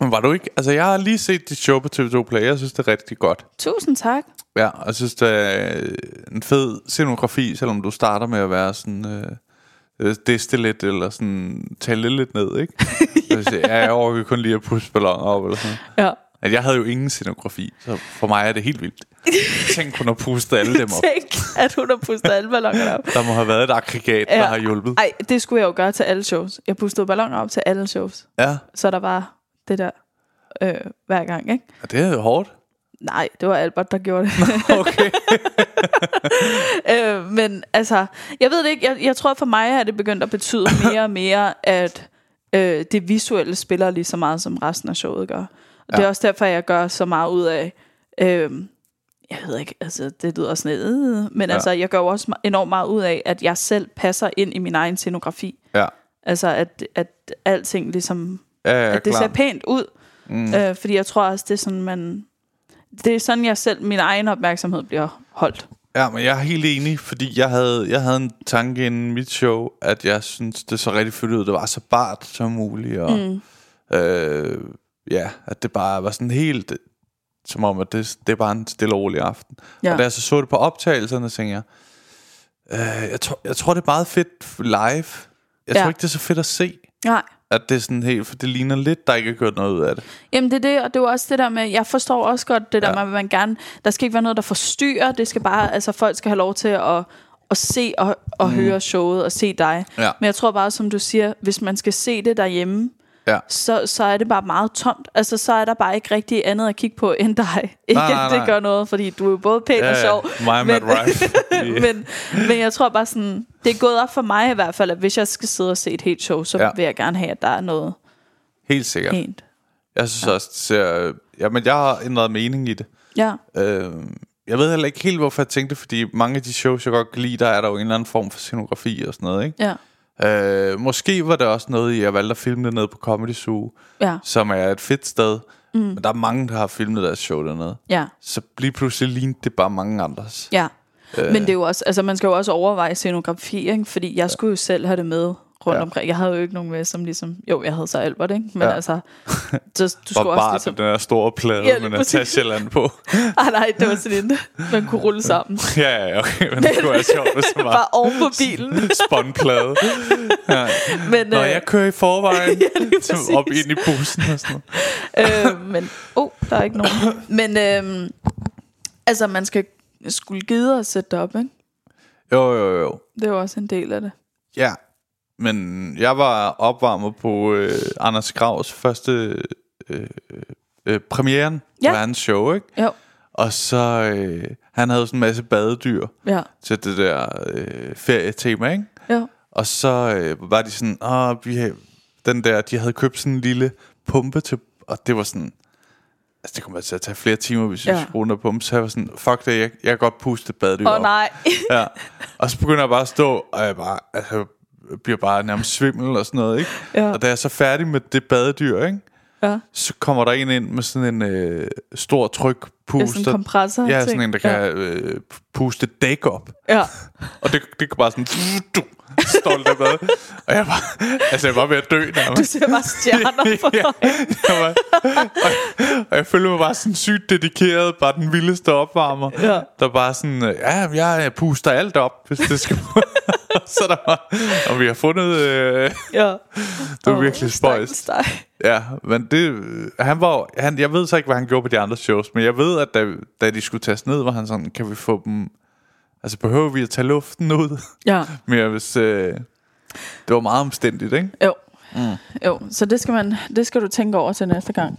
[SPEAKER 1] Men var du ikke... Altså, jeg har lige set dit show på TV2 Play. Jeg synes, det er rigtig godt.
[SPEAKER 3] Tusind tak.
[SPEAKER 1] Ja, og jeg synes, det er øh, en fed scenografi, selvom du starter med at være sådan... Øh, øh, diste lidt, eller sådan tale lidt ned, ikke? Vil sige, ja, jeg overgår kun lige at puste balloner op, eller sådan.
[SPEAKER 3] Ja.
[SPEAKER 1] At jeg havde jo ingen scenografi, så for mig er det helt vildt. Tænk, hun har pustet alle dem op.
[SPEAKER 3] Tænk, at hun har pustet alle balloner op.
[SPEAKER 1] Der må have været et aggregat, der har hjulpet.
[SPEAKER 3] Ej, det skulle jeg jo gøre til alle shows. Jeg pustede balloner op til alle shows.
[SPEAKER 1] Ja,
[SPEAKER 3] Så der var det der øh, hver gang, ikke?
[SPEAKER 1] og det er jo hårdt.
[SPEAKER 3] Nej, det var Albert, der gjorde det.
[SPEAKER 1] Okay.
[SPEAKER 3] øh, men altså, jeg ved det ikke. Jeg, jeg tror for mig er det begyndt at betyde mere og mere, at øh, det visuelle spiller lige så meget, som resten af showet gør. Og ja. det er også derfor, jeg gør så meget ud af... Øh, jeg ved ikke, altså det lyder sådan lidt, øh, men ja. altså jeg gør også enormt meget ud af, at jeg selv passer ind i min egen scenografi.
[SPEAKER 1] Ja,
[SPEAKER 3] Altså at, at alting ligesom,
[SPEAKER 1] ja, ja
[SPEAKER 3] at det
[SPEAKER 1] klar.
[SPEAKER 3] ser pænt ud. Mm. Øh, fordi jeg tror også, det er sådan, man... Det er sådan, jeg selv, min egen opmærksomhed bliver holdt.
[SPEAKER 1] Ja, men jeg er helt enig, fordi jeg havde, jeg havde en tanke inden mit show, at jeg synes, det så rigtig fedt ud. Det var så bart som muligt, og mm. øh, ja, at det bare var sådan helt, som om, at det, det er bare en stille og rolig aften. Ja. Og da jeg så så det på optagelserne, tænkte jeg, øh, jeg, tror, jeg tror, det er meget fedt live. Jeg. Ja. tror ikke, det er så fedt at se,
[SPEAKER 3] Nej.
[SPEAKER 1] At det er sådan helt, for det ligner lidt, der ikke er gjort noget ud af det.
[SPEAKER 3] Jamen det er det, og det er også det der med, jeg forstår også godt det der
[SPEAKER 1] Ja.
[SPEAKER 3] med, at man gerne, der skal ikke være noget, der forstyrrer, det skal bare, altså folk skal have lov til at, at se og, og mm. høre showet og se dig.
[SPEAKER 1] Ja.
[SPEAKER 3] Men jeg tror bare, som du siger, hvis man skal se det derhjemme,
[SPEAKER 1] Ja.
[SPEAKER 3] så, så er det bare meget tomt. Altså, så er der bare ikke rigtig andet at kigge på end dig. Ikke,
[SPEAKER 1] Nej, nej,
[SPEAKER 3] at det
[SPEAKER 1] nej.
[SPEAKER 3] gør noget, fordi du er både pæn og sjov.
[SPEAKER 1] Matt Rife.
[SPEAKER 3] men, men jeg tror bare sådan, det er gået op for mig i hvert fald, at hvis jeg skal sidde og se et helt show, så
[SPEAKER 1] Ja.
[SPEAKER 3] ja. vil jeg gerne have, at der er noget
[SPEAKER 1] Helt sikkert.
[SPEAKER 3] pænt.
[SPEAKER 1] Jeg synes ja. også, det ser... Jamen, jeg har ændret mening i det.
[SPEAKER 3] Ja,
[SPEAKER 1] Øh, jeg ved heller ikke helt, hvorfor jeg tænkte, fordi mange af de shows, jeg godt kan lide, der er der jo en eller anden form for scenografi og sådan noget, ikke?
[SPEAKER 3] ja,
[SPEAKER 1] Øh, måske var det også noget, jeg valgte at filme det nede på Comedy Zoo,
[SPEAKER 3] ja,
[SPEAKER 1] som er et fedt sted. Mm. Men der er mange, der har filmet deres show dernede.
[SPEAKER 3] ja.
[SPEAKER 1] Så lige pludselig lignede det bare mange andres.
[SPEAKER 3] Ja, øh. men det er jo også, altså man skal jo også overveje scenografi, ikke? fordi jeg skulle jo selv have det med rundt
[SPEAKER 1] Ja.
[SPEAKER 3] omkring. Jeg havde jo ikke nogen med, som ligesom, jo, jeg havde så Albert, ikke? Men
[SPEAKER 1] Ja.
[SPEAKER 3] altså, så, du skulle også
[SPEAKER 1] bare
[SPEAKER 3] ligesom,
[SPEAKER 1] den der store plade
[SPEAKER 3] Ja,
[SPEAKER 1] med. Natasha på.
[SPEAKER 3] ah, nej, det var sådan en, man kunne rulle sammen.
[SPEAKER 1] ja, ja, okay, men det kunne være sjovt, hvis det
[SPEAKER 3] Bare
[SPEAKER 1] var
[SPEAKER 3] oven på bilen.
[SPEAKER 1] spåndplade. Ja.
[SPEAKER 3] Men,
[SPEAKER 1] Nå,
[SPEAKER 3] øh,
[SPEAKER 1] jeg kører i forvejen
[SPEAKER 3] Ja,
[SPEAKER 1] til- op ind i bussen og sådan noget.
[SPEAKER 3] øh, men, oh, der er ikke nogen. Men, øh, altså, man skal skulle gide at sætte det op, ikke?
[SPEAKER 1] Jo, jo, jo.
[SPEAKER 3] Det er jo også en del af det.
[SPEAKER 1] Ja, men jeg var opvarmet på øh, Anders Gravs første øh, øh, premieren
[SPEAKER 3] Ja.
[SPEAKER 1] på hans show, ikke?
[SPEAKER 3] Jo.
[SPEAKER 1] Og så, øh, han havde sådan en masse badedyr
[SPEAKER 3] Ja.
[SPEAKER 1] til det der øh, ferietema, ikke?
[SPEAKER 3] Jo.
[SPEAKER 1] Og så øh, var de sådan, åh, vi har, den der, de havde købt sådan en lille pumpe til, og det var sådan, altså det kommer til at tage flere timer, hvis vi
[SPEAKER 3] Ja.
[SPEAKER 1] skulle rundt og pumpe, så jeg var sådan, fuck det, jeg, jeg kan godt puste badedyr
[SPEAKER 3] Åh
[SPEAKER 1] op.
[SPEAKER 3] oh, nej.
[SPEAKER 1] Ja. Og så begynder jeg bare at stå, og jeg bare, altså, bliver bare nærmest svimmel og sådan noget, ikke?
[SPEAKER 3] Ja.
[SPEAKER 1] Og da jeg er så færdig med det badedyr, ikke?
[SPEAKER 3] ja.
[SPEAKER 1] Så kommer der en ind med sådan en øh, stor
[SPEAKER 3] er
[SPEAKER 1] trykpuster.
[SPEAKER 3] sådan en kompressor.
[SPEAKER 1] Ja, sådan en, der kan øh, puste dæk op.
[SPEAKER 3] Ja.
[SPEAKER 1] Og det, det kan bare sådan... Du, stolt af bad. Og jeg var, altså jeg var ved at dø
[SPEAKER 3] Du
[SPEAKER 1] nærmest.
[SPEAKER 3] ser bare stjerner for
[SPEAKER 1] ja, jeg var, og, og jeg følte mig bare sådan sygt dedikeret, bare den vildeste opvarmer.
[SPEAKER 3] Ja.
[SPEAKER 1] Der bare sådan, øh, ja, jeg puster alt op, hvis det skal. så der var, og vi har fundet, øh,
[SPEAKER 3] Ja.
[SPEAKER 1] det var
[SPEAKER 3] Åh,
[SPEAKER 1] virkelig spøjst. Ja, men det, øh, han var, han, jeg ved så ikke, hvad han gjorde på de andre shows, men jeg ved, at da, da de skulle tages ned, var han sådan, kan vi få dem, altså behøver vi at tage luften ud?
[SPEAKER 3] Ja.
[SPEAKER 1] mere hvis, øh, det var meget omstændigt, ikke?
[SPEAKER 3] Jo. Mm. Jo, så det skal, man, det skal du tænke over til næste gang.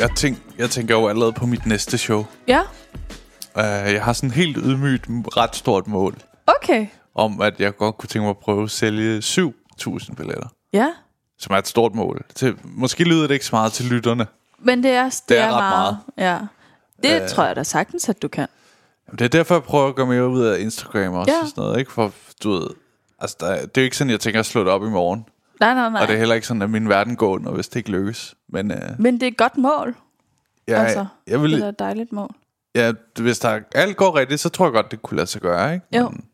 [SPEAKER 1] Jeg, tænk, jeg tænker jo allerede på mit næste show.
[SPEAKER 3] Ja,
[SPEAKER 1] Uh, jeg har sådan helt ydmygt ret stort mål
[SPEAKER 3] okay.
[SPEAKER 1] om, at jeg godt kunne tænke mig at prøve at sælge 7.000 billetter.
[SPEAKER 3] Ja,
[SPEAKER 1] Som er et stort mål. Til, måske lyder det ikke så meget til lytterne.
[SPEAKER 3] men det er, det
[SPEAKER 1] Det er
[SPEAKER 3] er
[SPEAKER 1] ret
[SPEAKER 3] meget. Ja. Det øh. tror jeg da sagtens, at du kan.
[SPEAKER 1] Jamen, det er derfor, jeg prøver at gøre mere ud af Instagram også.
[SPEAKER 3] Ja.
[SPEAKER 1] Og sådan noget, ikke? For du ved, altså, der, er- det er jo ikke sådan, jeg tænker at slå det op i morgen.
[SPEAKER 3] Nej, nej, nej.
[SPEAKER 1] Og det er heller ikke sådan, at min verden går under, hvis det ikke lykkes. Men uh,
[SPEAKER 3] Men det er et godt mål.
[SPEAKER 1] jeg,
[SPEAKER 3] altså,
[SPEAKER 1] jeg
[SPEAKER 3] Det er
[SPEAKER 1] vil,
[SPEAKER 3] et dejligt mål.
[SPEAKER 1] ja, hvis der alt går rigtigt, så tror jeg godt, det kunne lade sig gøre, ikke?
[SPEAKER 3] Jo.
[SPEAKER 1] Men,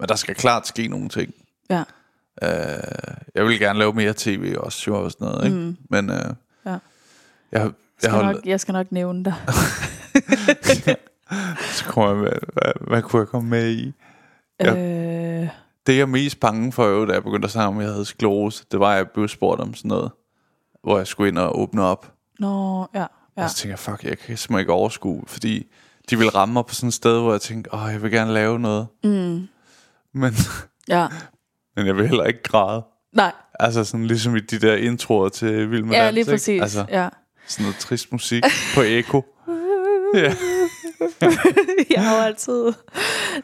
[SPEAKER 1] men der skal klart ske nogle ting.
[SPEAKER 3] Ja.
[SPEAKER 1] Uh, jeg vil gerne lave mere tv også, jo, og sådan noget, ikke? Mm. Men uh,
[SPEAKER 3] Ja.
[SPEAKER 1] jeg, jeg,
[SPEAKER 3] Jeg
[SPEAKER 1] har,
[SPEAKER 3] skal, nok, jeg skal nok nævne dig.
[SPEAKER 1] så kommer jeg med, hvad, hvad kunne jeg komme med i? Ja.
[SPEAKER 3] øh,
[SPEAKER 1] Det jeg er mest bange for, jo, da jeg begyndte at snakke om, at jeg havde sklerose, det var, at jeg blev spurgt om sådan noget, hvor jeg skulle ind og åbne op.
[SPEAKER 3] nå, ja.
[SPEAKER 1] Ja. Og så tænkte jeg, fuck, jeg kan simpelthen ikke overskue, fordi de ville ramme mig på sådan et sted, hvor jeg tænkte, åh, jeg vil gerne lave noget. Mm. Men,
[SPEAKER 3] Ja.
[SPEAKER 1] men jeg vil heller ikke græde.
[SPEAKER 3] Nej,
[SPEAKER 1] Altså sådan ligesom i de der introer til Vild med
[SPEAKER 3] ja,
[SPEAKER 1] Dans,
[SPEAKER 3] lige
[SPEAKER 1] ikke?
[SPEAKER 3] præcis.
[SPEAKER 1] Altså
[SPEAKER 3] Ja.
[SPEAKER 1] sådan noget trist musik på Eko. ja.
[SPEAKER 3] jeg har jo altid...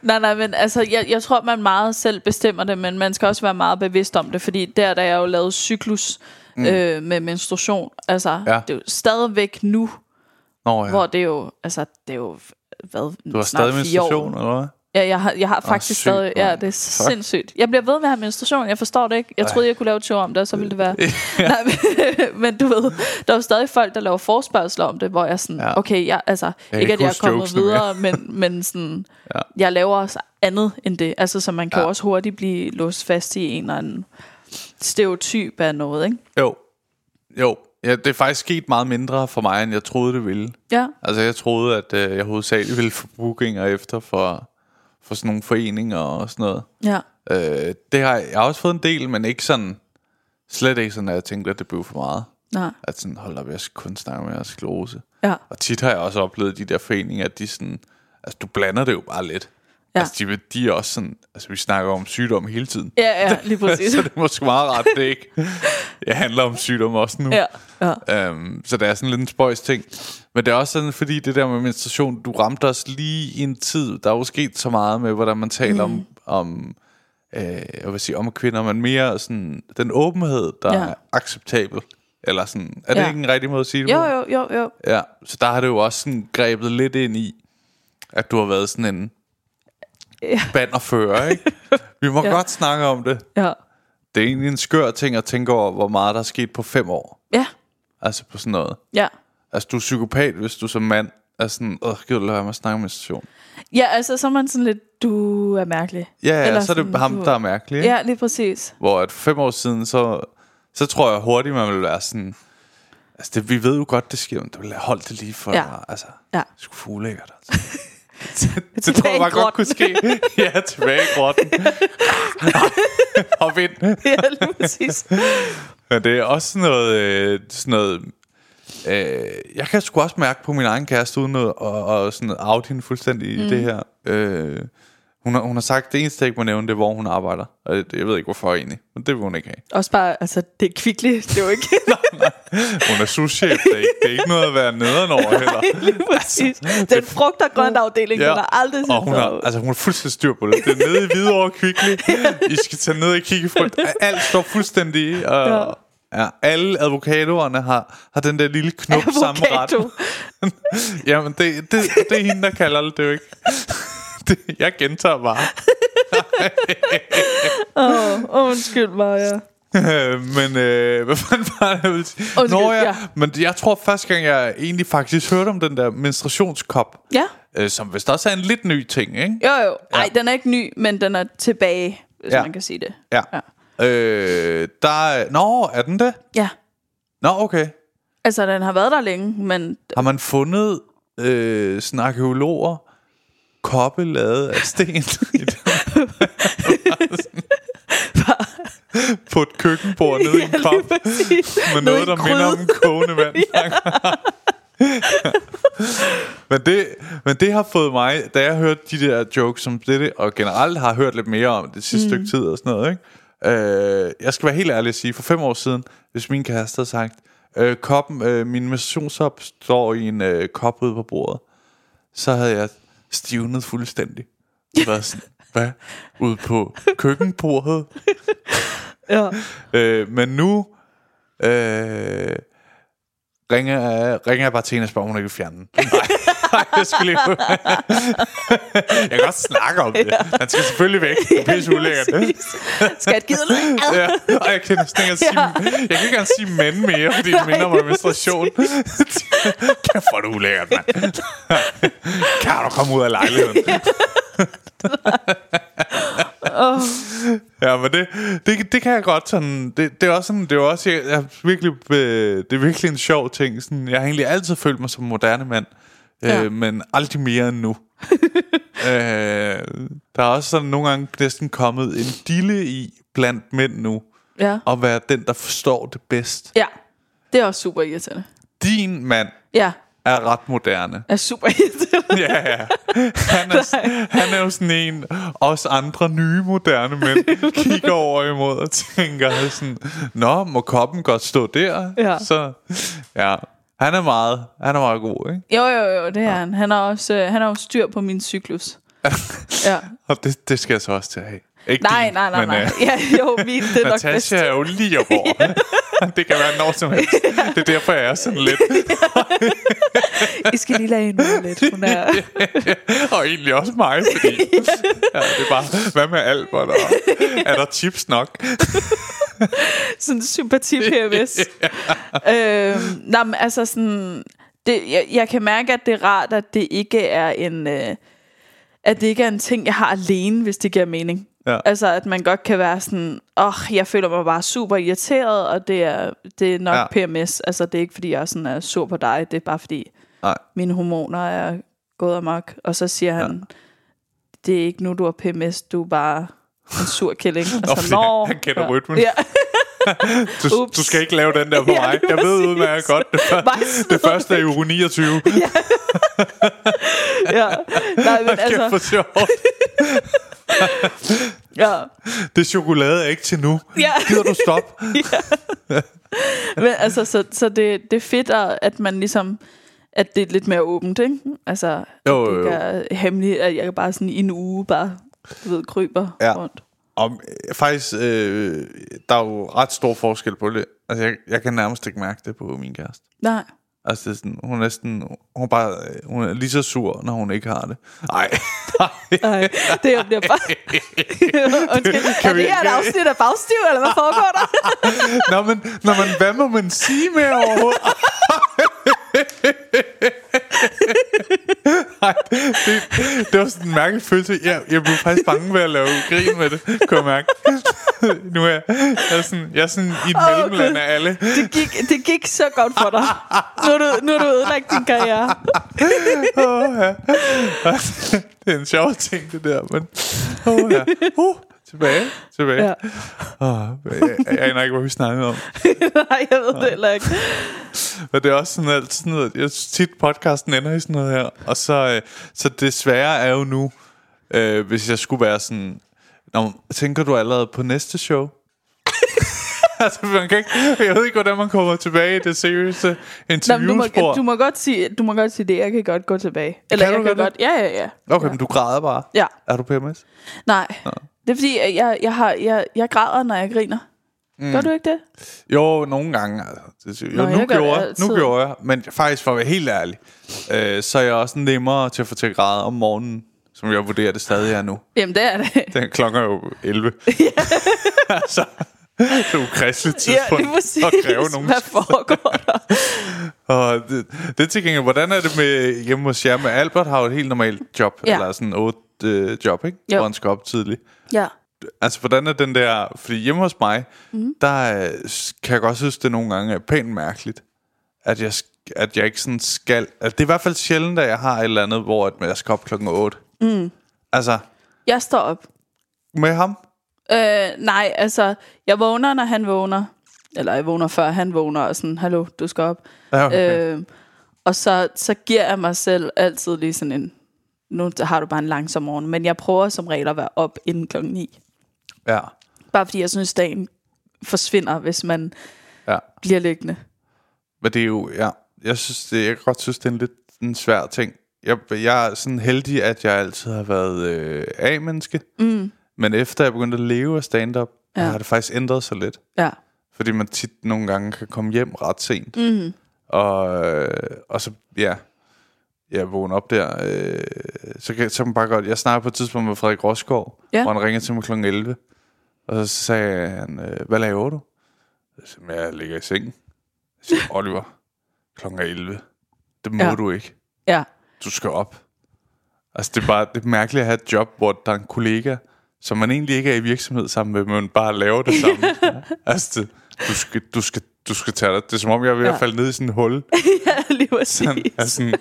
[SPEAKER 3] Nej, nej, men altså, jeg, jeg tror, man meget selv bestemmer det, men man skal også være meget bevidst om det, fordi der, der jeg jo lavet cyklus mm. øh, med menstruation, altså, ja. Det er jo stadigvæk nu,
[SPEAKER 1] Nå
[SPEAKER 3] ja. hvor det er jo, altså, det er jo, hvad,
[SPEAKER 1] du har stadig menstruation, eller hvad?
[SPEAKER 3] Ja, jeg har, jeg har faktisk
[SPEAKER 1] sygt,
[SPEAKER 3] stadig... Ja, det er
[SPEAKER 1] Fuck.
[SPEAKER 3] sindssygt. Jeg bliver ved med at have menstruation. Jeg forstår det ikke. Jeg troede, jeg kunne lave et show om det, og så ville det være... Nej, men, men du ved, der er jo stadig folk, der laver forspørgsel om det, hvor jeg sådan...
[SPEAKER 1] Ja.
[SPEAKER 3] Okay, jeg, altså,
[SPEAKER 1] Jeg
[SPEAKER 3] ikke at jeg er kommet videre, men, men sådan...
[SPEAKER 1] Ja.
[SPEAKER 3] Jeg laver også andet end det. Altså, så man kan
[SPEAKER 1] Ja.
[SPEAKER 3] også hurtigt blive låst fast i en eller anden stereotyp af noget, ikke?
[SPEAKER 1] Jo. Jo. Ja, det er faktisk sket meget mindre for mig, end jeg troede, det ville.
[SPEAKER 3] Ja.
[SPEAKER 1] Altså, jeg troede, at øh, jeg hovedsageligt ville få bookinger efter for, for sådan nogle foreninger og sådan noget.
[SPEAKER 3] Ja.
[SPEAKER 1] Øh, det har jeg, jeg har også fået en del, men ikke sådan, slet ikke sådan, at jeg tænkte, at det blev for meget.
[SPEAKER 3] Nej.
[SPEAKER 1] At sådan, hold op, jeg skal kun snakke med sklerose.
[SPEAKER 3] Ja.
[SPEAKER 1] Og tit har jeg også oplevet de der foreninger, at de sådan, altså du blander det jo bare lidt. Ja. Altså, de, de er også sådan... Altså, vi snakker om sygdom hele tiden.
[SPEAKER 3] Ja, ja, lige præcis.
[SPEAKER 1] så det er måske meget ret, det ikke det handler om sygdom også nu.
[SPEAKER 3] ja, ja.
[SPEAKER 1] Um, så det er sådan lidt en spøjs ting. Men det er også sådan, fordi det der med menstruation, du ramte os lige i en tid, der er jo sket så meget med, hvordan man taler mm. om, om øh, jeg vil sige, om kvinder, men mere sådan den åbenhed, der
[SPEAKER 3] Ja.
[SPEAKER 1] er acceptabel. Eller sådan, er det
[SPEAKER 3] Ja.
[SPEAKER 1] ikke en rigtig måde at sige det
[SPEAKER 3] Jo,
[SPEAKER 1] på?
[SPEAKER 3] jo, jo, jo.
[SPEAKER 1] Ja, så der har det jo også sådan grebet lidt ind i, at du har været sådan en
[SPEAKER 3] Ja.
[SPEAKER 1] bannerfører, ikke? Vi må
[SPEAKER 3] Ja.
[SPEAKER 1] godt snakke om det.
[SPEAKER 3] Ja.
[SPEAKER 1] Det er egentlig en skør ting at tænke over, hvor meget der er sket på fem år.
[SPEAKER 3] Ja,
[SPEAKER 1] Altså på sådan noget.
[SPEAKER 3] ja.
[SPEAKER 1] Altså du er psykopat, hvis du som mand er sådan, åh, gider du lade være med at snakke om menstruation?
[SPEAKER 3] Ja, altså, så er man sådan lidt, du er mærkelig.
[SPEAKER 1] Ja, ja,
[SPEAKER 3] Eller
[SPEAKER 1] så er det
[SPEAKER 3] sådan,
[SPEAKER 1] ham,
[SPEAKER 3] du-
[SPEAKER 1] der er mærkelig. Ikke?
[SPEAKER 3] Ja, lige præcis.
[SPEAKER 1] Hvor at fem år siden, så, så tror jeg hurtigt, man vil være sådan... Altså, det, vi ved jo godt, det sker, men det vil hold det lige for
[SPEAKER 3] Ja.
[SPEAKER 1] dig. Altså,
[SPEAKER 3] Ja.
[SPEAKER 1] det skulle fuldlækkert, altså. det, tror jeg bare godt kunne ske. ja, tilbage i grotten. Hop ind.
[SPEAKER 3] Ja, lige præcis.
[SPEAKER 1] Men det er også sådan noget... Øh, sådan noget øh, jeg kan sgu også mærke på min egen kæreste, uden at, og, og sådan out hende fuldstændig mm. i det her. Øh, hun, har, hun har sagt, det eneste, jeg ikke må nævne, det er, hvor hun arbejder. Og det, jeg ved ikke, hvorfor egentlig. Men det vil hun ikke have.
[SPEAKER 3] Også bare, altså, det er kvickly. Det er jo ikke...
[SPEAKER 1] Hun er souschef. Det er ikke, det er ikke noget at være nederen over heller.
[SPEAKER 3] lige præcis. Den frugt- og grønt afdeling, ja. den har aldrig set
[SPEAKER 1] og hun har, altså hun har fuldstændig styr på det. Det er nede i Hvidovre Kvickly. I skal tage ned og kigge på Alt står fuldstændig i. Og, ja. Ja, alle advokatoerne har, har den der lille knop samme ret.
[SPEAKER 3] Avocado.
[SPEAKER 1] Jamen, det, det, det er hende, der kalder det, det er jo ikke. Jeg gentager bare.
[SPEAKER 3] Åh, undskyld mig, ja.
[SPEAKER 1] men øh, hvad fanden var det, jeg ville sige?
[SPEAKER 3] Undskyld,
[SPEAKER 1] Nå, ja,
[SPEAKER 3] ja.
[SPEAKER 1] Men jeg tror første gang, jeg egentlig faktisk hørte om den der menstruationskop,
[SPEAKER 3] Ja,
[SPEAKER 1] øh, som vist også er en lidt ny ting, ikke?
[SPEAKER 3] jo jo. Ej, den er ikke ny, men den er tilbage, hvis
[SPEAKER 1] Ja.
[SPEAKER 3] man kan sige det.
[SPEAKER 1] Ja.
[SPEAKER 3] Ja.
[SPEAKER 1] Øh, der er, Nå, er den det?
[SPEAKER 3] Ja,
[SPEAKER 1] Nå, okay.
[SPEAKER 3] altså den har været der længe, men
[SPEAKER 1] Har man fundet øh, sådan arkeologer koppe lavet af sten på et køkkenbord nede i en kop med noget, der minder om kogende vand. men, det, men det har fået mig, da jeg hørte de der jokes om det, og generelt har hørt lidt mere om det sidste mm. stykke tid og sådan noget, ikke? Øh, jeg skal være helt ærlig at sige, for fem år siden, hvis min kæreste havde sagt, øh, koppen, øh, min menstruationshop står i en øh, kop ude på bordet, så havde jeg stivnet fuldstændig. Det var sådan, hvad? Ude på køkkenbordet?
[SPEAKER 3] Ja.
[SPEAKER 1] Øh, men nu øh, ringer, jeg, ringer jeg bare til hende og spørger, om hun ikke vil fjerne den. Nej, nej, jeg skal lige... jeg kan godt snakke om det. Han skal selvfølgelig væk. Det er pisse ulækkert.
[SPEAKER 3] Skat, gider du ikke?
[SPEAKER 1] Ja, og jeg kan næsten ikke sige,
[SPEAKER 3] Ja.
[SPEAKER 1] jeg kan ikke engang sige mænd mere, fordi det minder mig om menstruation. Kæft, hvor er det ulækkert, mand. kan du komme ud af lejligheden? Ja, men det, det, det kan jeg godt sådan, det, det er også sådan, det er også, jeg, jeg virkelig, øh, det er virkelig en sjov ting. Sådan, jeg har egentlig altid følt mig som en moderne mand,
[SPEAKER 3] Ja.
[SPEAKER 1] øh, men aldrig mere end nu. øh, der er også sådan nogle gange næsten kommet en dille i blandt mænd nu,
[SPEAKER 3] Ja.
[SPEAKER 1] at være den, der forstår det bedst.
[SPEAKER 3] ja, det er også super irriterende.
[SPEAKER 1] Din mand
[SPEAKER 3] Ja,
[SPEAKER 1] er ret moderne.
[SPEAKER 3] er super.
[SPEAKER 1] Ja, ja. Han er, han er jo sådan en, os andre nye moderne mænd kigger over imod og tænker sådan, Nå, må koppen godt stå der?
[SPEAKER 3] Ja.
[SPEAKER 1] Så, ja. Han er meget, han er meget god, ikke?
[SPEAKER 3] Jo, jo, jo, det er han. Han har også, øh, han har jo styr på min cyklus. Ja.
[SPEAKER 1] Og det, det skal jeg så også til at have. Ikke
[SPEAKER 3] Nej,
[SPEAKER 1] din,
[SPEAKER 3] nej, nej,
[SPEAKER 1] men,
[SPEAKER 3] nej.
[SPEAKER 1] øh,
[SPEAKER 3] Ja, jo, min, det er nok bedst.
[SPEAKER 1] Natasha er jo lige over. det kan være når som helst. Det er derfor, jeg er sådan lidt.
[SPEAKER 3] I skal lige lade hende lidt. Hun er...
[SPEAKER 1] og egentlig også mig, fordi ja, det er bare, hvad med Albert? Og, er der chips nok?
[SPEAKER 3] sådan sympati PMS. øhm, nej, men altså sådan, det, jeg, jeg kan mærke, at det er rart, at det ikke er en, øh, at det ikke er en ting, jeg har alene, hvis det giver mening.
[SPEAKER 1] Ja.
[SPEAKER 3] Altså, at man godt kan være sådan, åh, oh, jeg føler mig bare super irriteret, og det er, det er nok
[SPEAKER 1] Ja.
[SPEAKER 3] ja. PMS. Altså, det er ikke, fordi jeg sådan er sur på dig, det er bare, fordi
[SPEAKER 1] Nej.
[SPEAKER 3] mine hormoner er gået amok. Og så siger han, ja. det er ikke nu, du har PMS, du er bare en sur killing.
[SPEAKER 1] Nå, fordi han- han kender rytmen.
[SPEAKER 3] Ja.
[SPEAKER 1] Du,
[SPEAKER 3] Ups.
[SPEAKER 1] du skal ikke lave den der på
[SPEAKER 3] Ja,
[SPEAKER 1] mig. Jeg ved udmærket godt. Det, før, det første er uge 29.
[SPEAKER 3] ja. Nej, men
[SPEAKER 1] Altså,
[SPEAKER 3] altså,
[SPEAKER 1] for sjovt.
[SPEAKER 3] Ja.
[SPEAKER 1] Det chokolade er ikke til nu.
[SPEAKER 3] Ja.
[SPEAKER 1] Gider du stoppe?
[SPEAKER 3] Men altså, så, så det, det er fedt, at man ligesom, at det er lidt mere åbent, ikke? Altså,
[SPEAKER 1] Jo,
[SPEAKER 3] det
[SPEAKER 1] jo, jo.
[SPEAKER 3] er hemmeligt, at jeg bare sådan i en uge bare, du ved, kryber
[SPEAKER 1] Ja.
[SPEAKER 3] rundt.
[SPEAKER 1] Og øh, faktisk, øh, der er jo ret stor forskel på det. Altså, jeg, jeg kan nærmest ikke mærke det på min kæreste.
[SPEAKER 3] Nej.
[SPEAKER 1] Altså, det er sådan, hun er næsten, hun er, bare, hun er lige så sur, når hun ikke har det. Nej,
[SPEAKER 3] Nej, det er jo bare... Undskyld,
[SPEAKER 1] Kan
[SPEAKER 3] er
[SPEAKER 1] vi-
[SPEAKER 3] det her et afsnit af bagstiv, eller hvad foregår der?
[SPEAKER 1] Nå, men, nå, men hvad må man sige med overhovedet? Nej, det, det var sådan en mærkelig følelse. Jeg, jeg blev faktisk bange ved at lave grin med det, kunne jeg mærke. nu er jeg, jeg, er sådan, jeg er sådan i et mellemland af alle.
[SPEAKER 3] Det gik, det gik så godt for dig. Nu er du, nu er du ødelagt din karriere.
[SPEAKER 1] Åh, ja. det er en sjov ting, det der. Men, oh, ja. uh, tilbage, tilbage.
[SPEAKER 3] Ja.
[SPEAKER 1] Ja. Oh, jeg, jeg aner ikke, hvad vi snakkede om.
[SPEAKER 3] Nej, jeg ved det heller ikke.
[SPEAKER 1] Og det er også sådan alt sådan noget. Jeg tit podcasten ender i sådan noget her. Og så, øh, så det svære er jo nu, øh, hvis jeg skulle være sådan... Nå, tænker du allerede på næste show? altså, man kan ikke, jeg ved ikke, hvordan man kommer tilbage i det seriøse
[SPEAKER 3] men du, må,
[SPEAKER 1] interviewspor.
[SPEAKER 3] du, må godt sige, du må godt sige det. Jeg kan godt gå tilbage. Eller
[SPEAKER 1] Kan
[SPEAKER 3] jeg
[SPEAKER 1] du
[SPEAKER 3] kan
[SPEAKER 1] godt
[SPEAKER 3] godt... Ja, ja, ja.
[SPEAKER 1] Okay, men du græder bare.
[SPEAKER 3] Ja.
[SPEAKER 1] Er du PMS?
[SPEAKER 3] Nej. Det er fordi, jeg, jeg, har, jeg, jeg græder, når jeg griner. Mm. Gør du ikke det?
[SPEAKER 1] Jo, nogle gange. Altså, det, jo,
[SPEAKER 3] Nå,
[SPEAKER 1] nu,
[SPEAKER 3] jeg gør det
[SPEAKER 1] gjorde, jeg- nu gjorde jeg. Men faktisk, for at være helt ærlig, øh, så er jeg også nemmere til at få til at græde om morgenen, som jeg vurderer det stadig er nu.
[SPEAKER 3] Jamen, det er det.
[SPEAKER 1] Den klokken er jo 11. altså, det er jo kristeligt
[SPEAKER 3] Ja,
[SPEAKER 1] tidspunkt
[SPEAKER 3] det er præcis.
[SPEAKER 1] at kræve nogen.
[SPEAKER 3] Hvad foregår der?
[SPEAKER 1] Og det, det til gengæld, hvordan er det med hjemme hos jer? Med Albert har jo et helt normalt job,
[SPEAKER 3] Ja.
[SPEAKER 1] eller sådan otte øh, job, ikke?
[SPEAKER 3] Jo.
[SPEAKER 1] Hvor han skal op tidligt.
[SPEAKER 3] Ja.
[SPEAKER 1] Altså, hvordan er den der... Fordi hjemme hos mig, mm. der øh, kan jeg godt synes, det nogle gange er pænt mærkeligt, at jeg, at jeg ikke sådan skal... Altså, det er i hvert fald sjældent, at jeg har et eller andet, hvor at jeg skal op klokken 8. Mm. Altså,
[SPEAKER 3] Jeg står op.
[SPEAKER 1] med ham?
[SPEAKER 3] Øh, nej, altså, jeg vågner, når han vågner. Eller jeg vågner før han vågner, og sådan, hallo, du skal op.
[SPEAKER 1] Ja, okay.
[SPEAKER 3] Øh, og så, så giver jeg mig selv altid lige sådan en, nu har du bare en langsom morgen, men jeg prøver som regel at være op inden klokken 9.
[SPEAKER 1] Ja,
[SPEAKER 3] Bare fordi jeg synes, dagen forsvinder, hvis man
[SPEAKER 1] ja.
[SPEAKER 3] bliver liggende.
[SPEAKER 1] Men det er jo, ja, jeg synes, det, jeg kan godt synes, det er en lidt en svær ting. Jeg, jeg er sådan heldig, at jeg altid har været øh, A-menneske. Mm. Men efter jeg begyndte at leve af stand-up, ja.
[SPEAKER 3] Ja.
[SPEAKER 1] har det faktisk ændret sig lidt.
[SPEAKER 3] Ja.
[SPEAKER 1] Fordi man tit nogle gange kan komme hjem ret sent. Mm. Og, øh, og så, ja, jeg vågner op der. Øh, så, kan, så kan man bare godt... Jeg snakker på et tidspunkt med Frederik Rosgaard,
[SPEAKER 3] Ja.
[SPEAKER 1] hvor han ringer til mig kl. 11. Og så sagde han, øh, hvad laver du? Jeg sagde, jeg ligger i sengen. Jeg siger, Oliver, klokken er 11. Det må ja. Du ikke.
[SPEAKER 3] Ja.
[SPEAKER 1] Du skal op. Altså, det er bare det er mærkeligt at have et job, hvor der er en kollega, som man egentlig ikke er i virksomhed sammen med, men bare laver det samme. altså, det, du, skal, du, skal, du skal tage dig. Det er som om, jeg er ved at
[SPEAKER 3] Ja.
[SPEAKER 1] falde ned i sådan et hul.
[SPEAKER 3] ja, præcis.
[SPEAKER 1] Sådan, altså,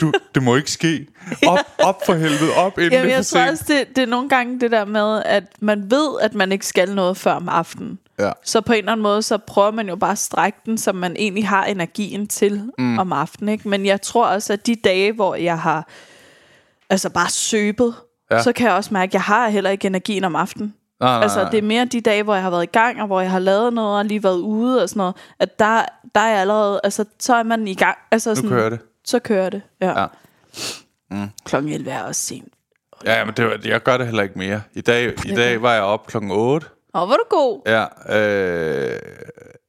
[SPEAKER 1] du, det må ikke ske. Op, op for helvede, op inden
[SPEAKER 3] Jamen,
[SPEAKER 1] det er
[SPEAKER 3] jeg tror
[SPEAKER 1] sent.
[SPEAKER 3] også, det, det er nogle gange det der med, at man ved, at man ikke skal noget før om aftenen.
[SPEAKER 1] Ja.
[SPEAKER 3] Så på en eller anden måde, så prøver man jo bare at strække den, så man egentlig har energien til mm. om aftenen. Ikke? Men jeg tror også, at de dage, hvor jeg har altså bare søbet,
[SPEAKER 1] ja.
[SPEAKER 3] så kan jeg også mærke, at jeg har heller ikke energien om aftenen.
[SPEAKER 1] Nej, nej,
[SPEAKER 3] Altså,
[SPEAKER 1] nej.
[SPEAKER 3] det er mere de dage, hvor jeg har været i gang, og hvor jeg har lavet noget, og lige været ude og sådan noget, at der, der er jeg allerede, altså, så er man i gang. Altså, sådan,
[SPEAKER 1] kører det.
[SPEAKER 3] Så kører det, ja.
[SPEAKER 1] Ja.
[SPEAKER 3] ja. Klokken 11 er også sent.
[SPEAKER 1] Ja, men det, var- jeg gør det heller ikke mere. I dag, i dag var jeg op klokken 8.
[SPEAKER 3] Åh, er du god.
[SPEAKER 1] Ja, øh,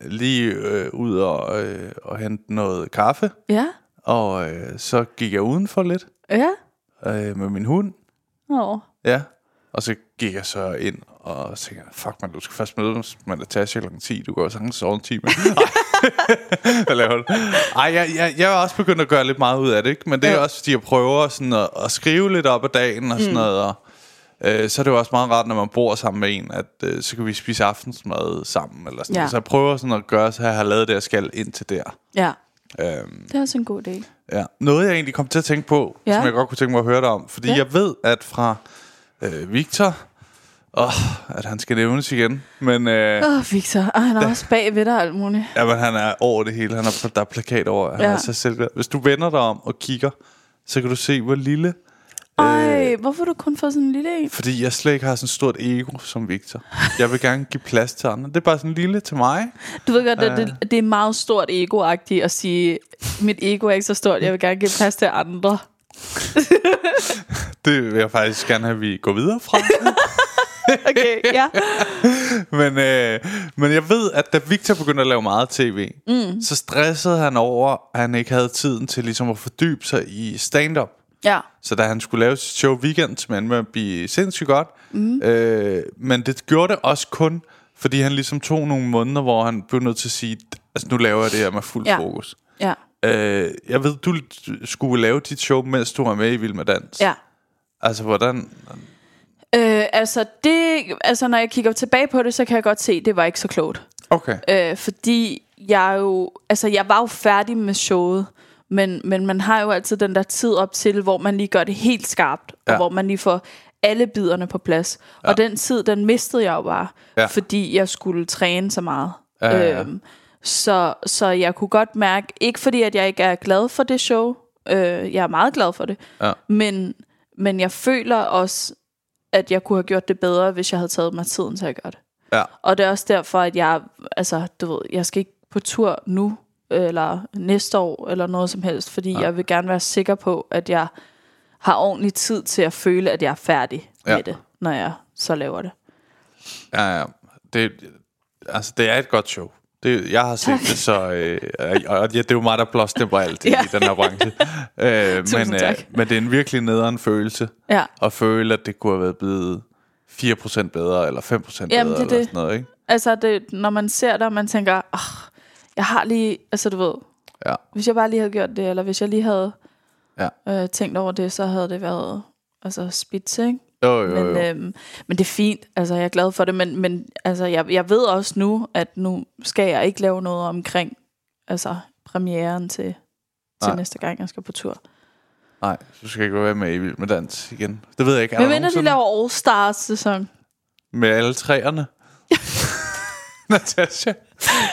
[SPEAKER 1] lige øh, ud og, øh, og hente noget kaffe.
[SPEAKER 3] Ja,
[SPEAKER 1] Og øh, så gik jeg udenfor lidt
[SPEAKER 3] ja.
[SPEAKER 1] øh, med min hund.
[SPEAKER 3] Åh.
[SPEAKER 1] Ja. Og så gik jeg så ind og tænkte, fuck man, du skal først mødes med Natasha kl. 10. Du går jo sagtens sove en time. Hvad laver du? Ej, jeg, jeg, jeg er også begyndt at gøre lidt meget ud af det, ikke? Men det er
[SPEAKER 3] Ja.
[SPEAKER 1] også, fordi jeg prøver sådan at, at skrive lidt op ad dagen og sådan mm. noget. Og, øh, så er det jo også meget rart, når man bor sammen med en, at øh, så kan vi spise aftensmad sammen. Eller sådan.
[SPEAKER 3] Ja.
[SPEAKER 1] Så jeg prøver sådan at gøre, så jeg har lavet det, jeg skal ind til der.
[SPEAKER 3] Ja,
[SPEAKER 1] Øhm,
[SPEAKER 3] det er også en god idé.
[SPEAKER 1] Ja. Noget, jeg egentlig kom til at tænke på, ja. Som jeg godt kunne tænke mig at høre dig om. Fordi. Ja. jeg ved, at fra øh, Victor... Åh, at han skal nævnes igen. Men øh,
[SPEAKER 3] oh, Victor. Og han er også bag ved dig alt muligt.
[SPEAKER 1] ja, men han er over det hele. Han er, der er plakat over. Han
[SPEAKER 3] Ja.
[SPEAKER 1] er så selvglad. Hvis du vender dig om og kigger, så kan du se, hvor lille
[SPEAKER 3] Ej, hvorfor har du kun fået sådan en lille en?
[SPEAKER 1] Fordi jeg slet ikke har sådan et stort ego som Victor. Jeg vil gerne give plads til andre. Det er bare sådan en lille til mig.
[SPEAKER 3] Du ved godt, at det, det er meget stort ego-agtigt at sige, mit ego er ikke så stort, jeg vil gerne give plads til andre.
[SPEAKER 1] Det vil jeg faktisk gerne have, at vi går videre fra.
[SPEAKER 3] Okay, ja.
[SPEAKER 1] men, øh, men jeg ved, at da Victor begyndte at lave meget tv, mm. så stressede han over, at han ikke havde tiden til ligesom at fordybe sig i stand-up.
[SPEAKER 3] Ja.
[SPEAKER 1] Så da han skulle lave sit show Weekend, som at blive sindssygt godt. Mm. Øh, men det gjorde det også kun, fordi han ligesom tog nogle måneder, hvor han blev nødt til at sige, altså nu laver jeg det her med fuld
[SPEAKER 3] Ja.
[SPEAKER 1] fokus.
[SPEAKER 3] Ja.
[SPEAKER 1] Øh, jeg ved, du skulle lave dit show, mens du var med i Vild med Dans.
[SPEAKER 3] Ja.
[SPEAKER 1] Altså, hvordan...
[SPEAKER 3] Øh, altså, det, altså, når jeg kigger tilbage på det, så kan jeg godt se, at det var ikke så klogt.
[SPEAKER 1] Okay.
[SPEAKER 3] Øh, fordi jeg jo, altså jeg var jo færdig med showet, men, men man har jo altid den der tid op til, hvor man lige gør det helt skarpt, ja. Og hvor man lige får alle biderne på plads. Ja. Og den tid, den mistede jeg jo bare. Ja. fordi jeg skulle træne så meget.
[SPEAKER 1] Ja, ja, ja.
[SPEAKER 3] Øhm, så, så jeg kunne godt mærke, ikke fordi at jeg ikke er glad for det show, øh, jeg er meget glad for det,
[SPEAKER 1] Ja.
[SPEAKER 3] men, men jeg føler også, at jeg kunne have gjort det bedre, hvis jeg havde taget mig tiden til at gøre det.
[SPEAKER 1] Ja.
[SPEAKER 3] Og det er også derfor, at jeg, altså, du ved, jeg skal ikke på tur nu, eller næste år, eller noget som helst, fordi ja. jeg vil gerne være sikker på, at jeg har ordentlig tid til at føle, at jeg er færdig ja. Med det, når jeg så laver det.
[SPEAKER 1] Ja, ja. Det, altså, det er et godt show. Det, jeg har set
[SPEAKER 3] Tak.
[SPEAKER 1] det, så... Øh, og ja, det er jo mig, der blåstemper alt i,
[SPEAKER 3] Ja.
[SPEAKER 1] i den her branche. øh, men, øh, men det er en virkelig nederen følelse.
[SPEAKER 3] Ja.
[SPEAKER 1] At føle, at det kunne have været blevet 4% bedre, eller 5% bedre,
[SPEAKER 3] Jamen, det er
[SPEAKER 1] eller sådan noget, ikke?
[SPEAKER 3] Altså, det, når man ser det, og man tænker, oh, jeg har lige, altså du ved,
[SPEAKER 1] Ja.
[SPEAKER 3] hvis jeg bare lige havde gjort det, eller hvis jeg lige havde
[SPEAKER 1] Ja.
[SPEAKER 3] øh, tænkt over det, så havde det været altså spids, ikke?
[SPEAKER 1] Jo, jo, jo.
[SPEAKER 3] Men, øhm, men det er fint, altså jeg er glad for det, men, men altså, jeg, jeg ved også nu, at nu skal jeg ikke lave noget omkring altså, premieren til, til
[SPEAKER 1] Nej.
[SPEAKER 3] næste gang, jeg skal på tur.
[SPEAKER 1] Nej, du skal ikke være med i Vild med Dans igen. Det ved jeg ikke.
[SPEAKER 3] Men venter de laver All Stars sæson.
[SPEAKER 1] Med alle træerne. Natasha,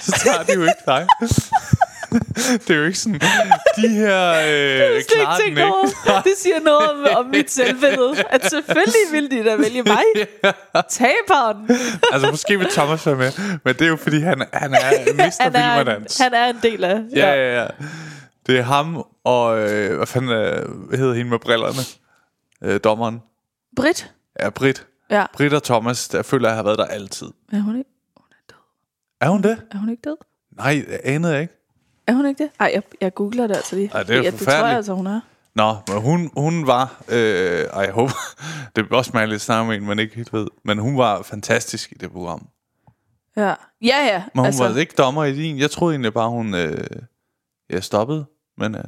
[SPEAKER 1] så tager de jo ikke dig. det er jo ikke sådan, de her øh, klarer den ikke.
[SPEAKER 3] Det siger noget om, om mit selvbillede. At selvfølgelig vil de da vælge mig. Taberen.
[SPEAKER 1] altså måske vil Thomas være med, men det er jo fordi, han, han er Mr.
[SPEAKER 3] Han er,
[SPEAKER 1] med
[SPEAKER 3] en, han er en del af.
[SPEAKER 1] Ja, ja, ja. Det er ham og, øh, hvad fanden øh, hvad hedder hende med brillerne? Øh, dommeren.
[SPEAKER 3] Britt.
[SPEAKER 1] Ja, Britt.
[SPEAKER 3] Ja.
[SPEAKER 1] Britt og Thomas, der føler jeg har været der altid.
[SPEAKER 3] Er hun ikke,
[SPEAKER 1] Er hun det?
[SPEAKER 3] er hun ikke død?
[SPEAKER 1] Nej, det anede jeg ikke.
[SPEAKER 3] Er hun ikke det? Ej, jeg, jeg googler det altså lige.
[SPEAKER 1] Ej, det er jo
[SPEAKER 3] ja, det tror jeg altså, hun er.
[SPEAKER 1] Nå, men hun, hun var, øh, ej, jeg håber, det er også mærkeligt at snakke med en, man ikke helt ved, men hun var fantastisk i det program.
[SPEAKER 3] Ja, ja. ja.
[SPEAKER 1] Men hun altså, var ikke dommer i din. Jeg troede egentlig bare, hun øh, ja, stoppede, men øh,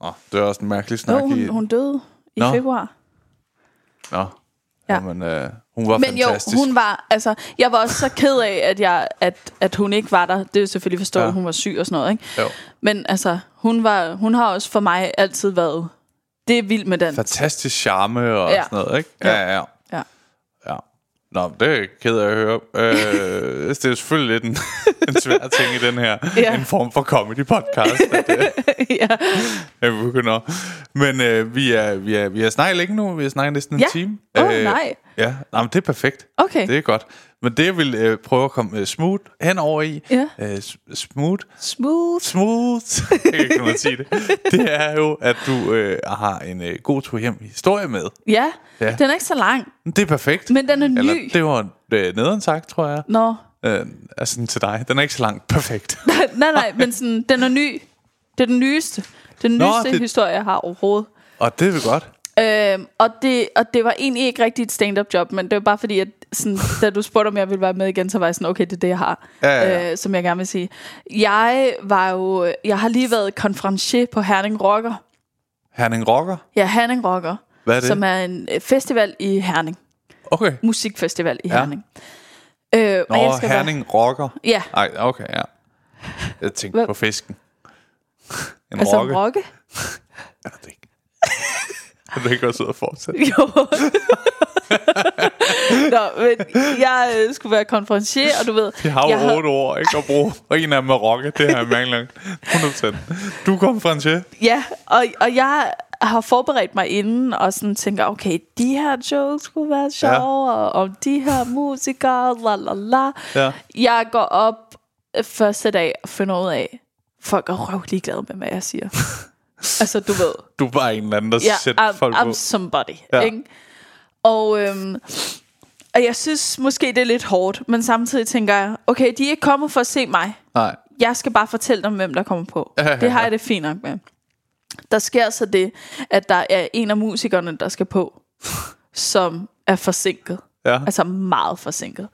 [SPEAKER 1] åh, det er også en mærkelig
[SPEAKER 3] Jo,
[SPEAKER 1] snak. i,
[SPEAKER 3] hun, hun døde i
[SPEAKER 1] Nå.
[SPEAKER 3] februar.
[SPEAKER 1] Nå,
[SPEAKER 3] Ja.
[SPEAKER 1] men øh, hun var
[SPEAKER 3] Men jo,
[SPEAKER 1] fantastisk.
[SPEAKER 3] hun var, altså, jeg var også så ked af, at, jeg, at, at hun ikke var der. Det er jo selvfølgelig forstået,
[SPEAKER 1] Ja.
[SPEAKER 3] at hun var syg og sådan noget, ikke?
[SPEAKER 1] Jo.
[SPEAKER 3] Men altså, hun, var, hun har også for mig altid været, det er vildt med den.
[SPEAKER 1] Fantastisk charme og
[SPEAKER 3] Ja.
[SPEAKER 1] sådan noget, ikke?
[SPEAKER 3] Ja.
[SPEAKER 1] Ja. ja. Nå, det er ked af at høre. Øh, det er selvfølgelig lidt en, en svær ting i den her.
[SPEAKER 3] Ja.
[SPEAKER 1] En form for comedy-podcast. Øh,
[SPEAKER 3] ja.
[SPEAKER 1] jeg begynder. Men øh, vi, er, vi, er, vi er snakket længe nu. Vi har snakket næsten en
[SPEAKER 3] Ja.
[SPEAKER 1] time.
[SPEAKER 3] Åh, nej.
[SPEAKER 1] Ja, Nej, men det er perfekt.
[SPEAKER 3] Okay.
[SPEAKER 1] Det er godt. Men det, jeg vil øh, prøve at komme øh, smooth henover i,
[SPEAKER 3] Ja.
[SPEAKER 1] øh, smooth,
[SPEAKER 3] Smooth.
[SPEAKER 1] smooth, kan at sige det, det er jo, at du øh, har en øh, god tur hjem historie med.
[SPEAKER 3] Ja,
[SPEAKER 1] Ja.
[SPEAKER 3] den er ikke så lang,
[SPEAKER 1] Det er perfekt.
[SPEAKER 3] men den er ny.
[SPEAKER 1] Eller, det var øh, nederen sagt, tror jeg.
[SPEAKER 3] Nå,
[SPEAKER 1] Øh, altså til dig. Den er ikke så langt perfekt.
[SPEAKER 3] nej, nej, men sådan, den er ny. Det er den nyeste. Den
[SPEAKER 1] Nå,
[SPEAKER 3] nyeste
[SPEAKER 1] det-
[SPEAKER 3] historie, jeg har overhovedet.
[SPEAKER 1] Og det er vel godt.
[SPEAKER 3] Øhm, og, det, og det var egentlig ikke rigtig et stand-up job, men det var bare fordi, at sådan, da du spurgte, om jeg ville være med igen, så var jeg sådan, okay, det er det, jeg har,
[SPEAKER 1] Ja, ja, ja.
[SPEAKER 3] Øh, som jeg gerne vil sige. Jeg var jo, jeg har lige været konferencier på Herning Rocker.
[SPEAKER 1] Herning Rocker.
[SPEAKER 3] Ja, Herning Rocker.
[SPEAKER 1] Hvad er det?
[SPEAKER 3] Som er en øh, festival i Herning.
[SPEAKER 1] Okay.
[SPEAKER 3] Musikfestival i
[SPEAKER 1] Ja.
[SPEAKER 3] Herning. Øh, og
[SPEAKER 1] Nå,
[SPEAKER 3] jeg skal være-
[SPEAKER 1] Herning Rocker.
[SPEAKER 3] Ja,
[SPEAKER 1] Ej, okay, ja. Jeg tænkte
[SPEAKER 3] Hvad?
[SPEAKER 1] på fisken. En
[SPEAKER 3] altså
[SPEAKER 1] rokke.
[SPEAKER 3] rokke.
[SPEAKER 1] Jeg ved det ikke. Kan du ikke også ud og fortsætte?
[SPEAKER 3] Jo. Nå, men jeg øh, skulle være konferencier, og du ved...
[SPEAKER 1] Vi har
[SPEAKER 3] jeg
[SPEAKER 1] jo otte år, ikke? At bruge. Og en af dem er rokke. Det har jeg langt. 100%. Du en chef.
[SPEAKER 3] Ja, og, og jeg har forberedt mig inden, og sådan tænker, okay, de her jokes skulle være sjove, ja. og, og de her musikere, la la la.
[SPEAKER 1] Ja.
[SPEAKER 3] Jeg går op første dag og finder ud af, folk er røvlig glade med, hvad jeg siger. Altså, du ved.
[SPEAKER 1] Du er bare en eller anden, der
[SPEAKER 3] Ja,
[SPEAKER 1] sætter
[SPEAKER 3] I'm,
[SPEAKER 1] folk
[SPEAKER 3] I'm
[SPEAKER 1] på.
[SPEAKER 3] somebody.
[SPEAKER 1] Ja.
[SPEAKER 3] Ikke? Og, øhm, og jeg synes måske, det er lidt hårdt, men samtidig tænker jeg, okay, de er ikke kommet for at se mig.
[SPEAKER 1] Nej.
[SPEAKER 3] Jeg skal bare fortælle dem, hvem der kommer på. Det har jeg det fint nok med. Der sker så det, at der er en af musikerne, der skal på, som er forsinket.
[SPEAKER 1] Ja.
[SPEAKER 3] Altså meget forsinket.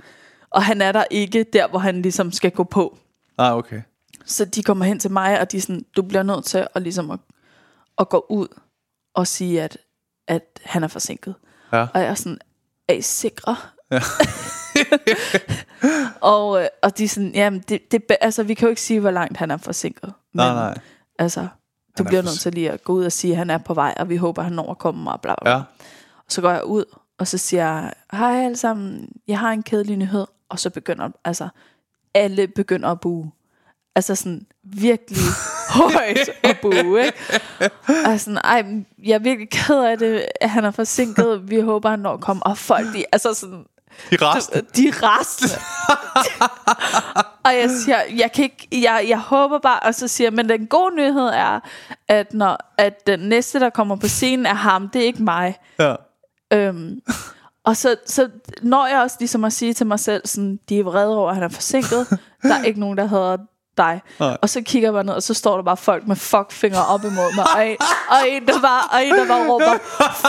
[SPEAKER 3] Og han er der ikke der, hvor han ligesom skal gå på.
[SPEAKER 1] Ah, okay.
[SPEAKER 3] Så de kommer hen til mig, og de er sådan, du bliver nødt til at, ligesom at, at gå ud og sige, at, at han er forsinket.
[SPEAKER 1] Ja.
[SPEAKER 3] Og jeg er sådan, er I sikre?
[SPEAKER 1] Ja.
[SPEAKER 3] og, øh, og de er sådan, jamen, det, det, altså, vi kan jo ikke sige, hvor langt han er forsinket. Men,
[SPEAKER 1] Nej, nej.
[SPEAKER 3] Altså, du
[SPEAKER 1] er
[SPEAKER 3] bliver nødt til lige at gå ud og sige, at han er på vej, og vi håber, han når at komme og bla bla.
[SPEAKER 1] Ja.
[SPEAKER 3] Og så går jeg ud, og så siger jeg, hej alle sammen, jeg har en kedelig nyhed. Og så begynder, altså, alle begynder at bue. Altså sådan virkelig højt at bue, ikke? Og sådan, ej, jeg er virkelig ked af det, at han er forsinket. Vi håber, han når at komme. Og folk, de, altså sådan,
[SPEAKER 1] De resten.
[SPEAKER 3] de rasende. og jeg siger, jeg kan ikke, jeg, jeg håber bare, og så siger jeg, men den gode nyhed er, at når at den næste, der kommer på scenen, er ham, det er ikke mig.
[SPEAKER 1] Ja.
[SPEAKER 3] Øhm, og så, så når jeg også ligesom at sige til mig selv, sådan, de er vrede over, at han er forsinket. Der er ikke nogen, der hedder dig.
[SPEAKER 1] Nej.
[SPEAKER 3] Og så kigger jeg bare ned, og så står der bare folk med fuckfingre op imod mig. Og en, og en, der bare, og en, der bare råber,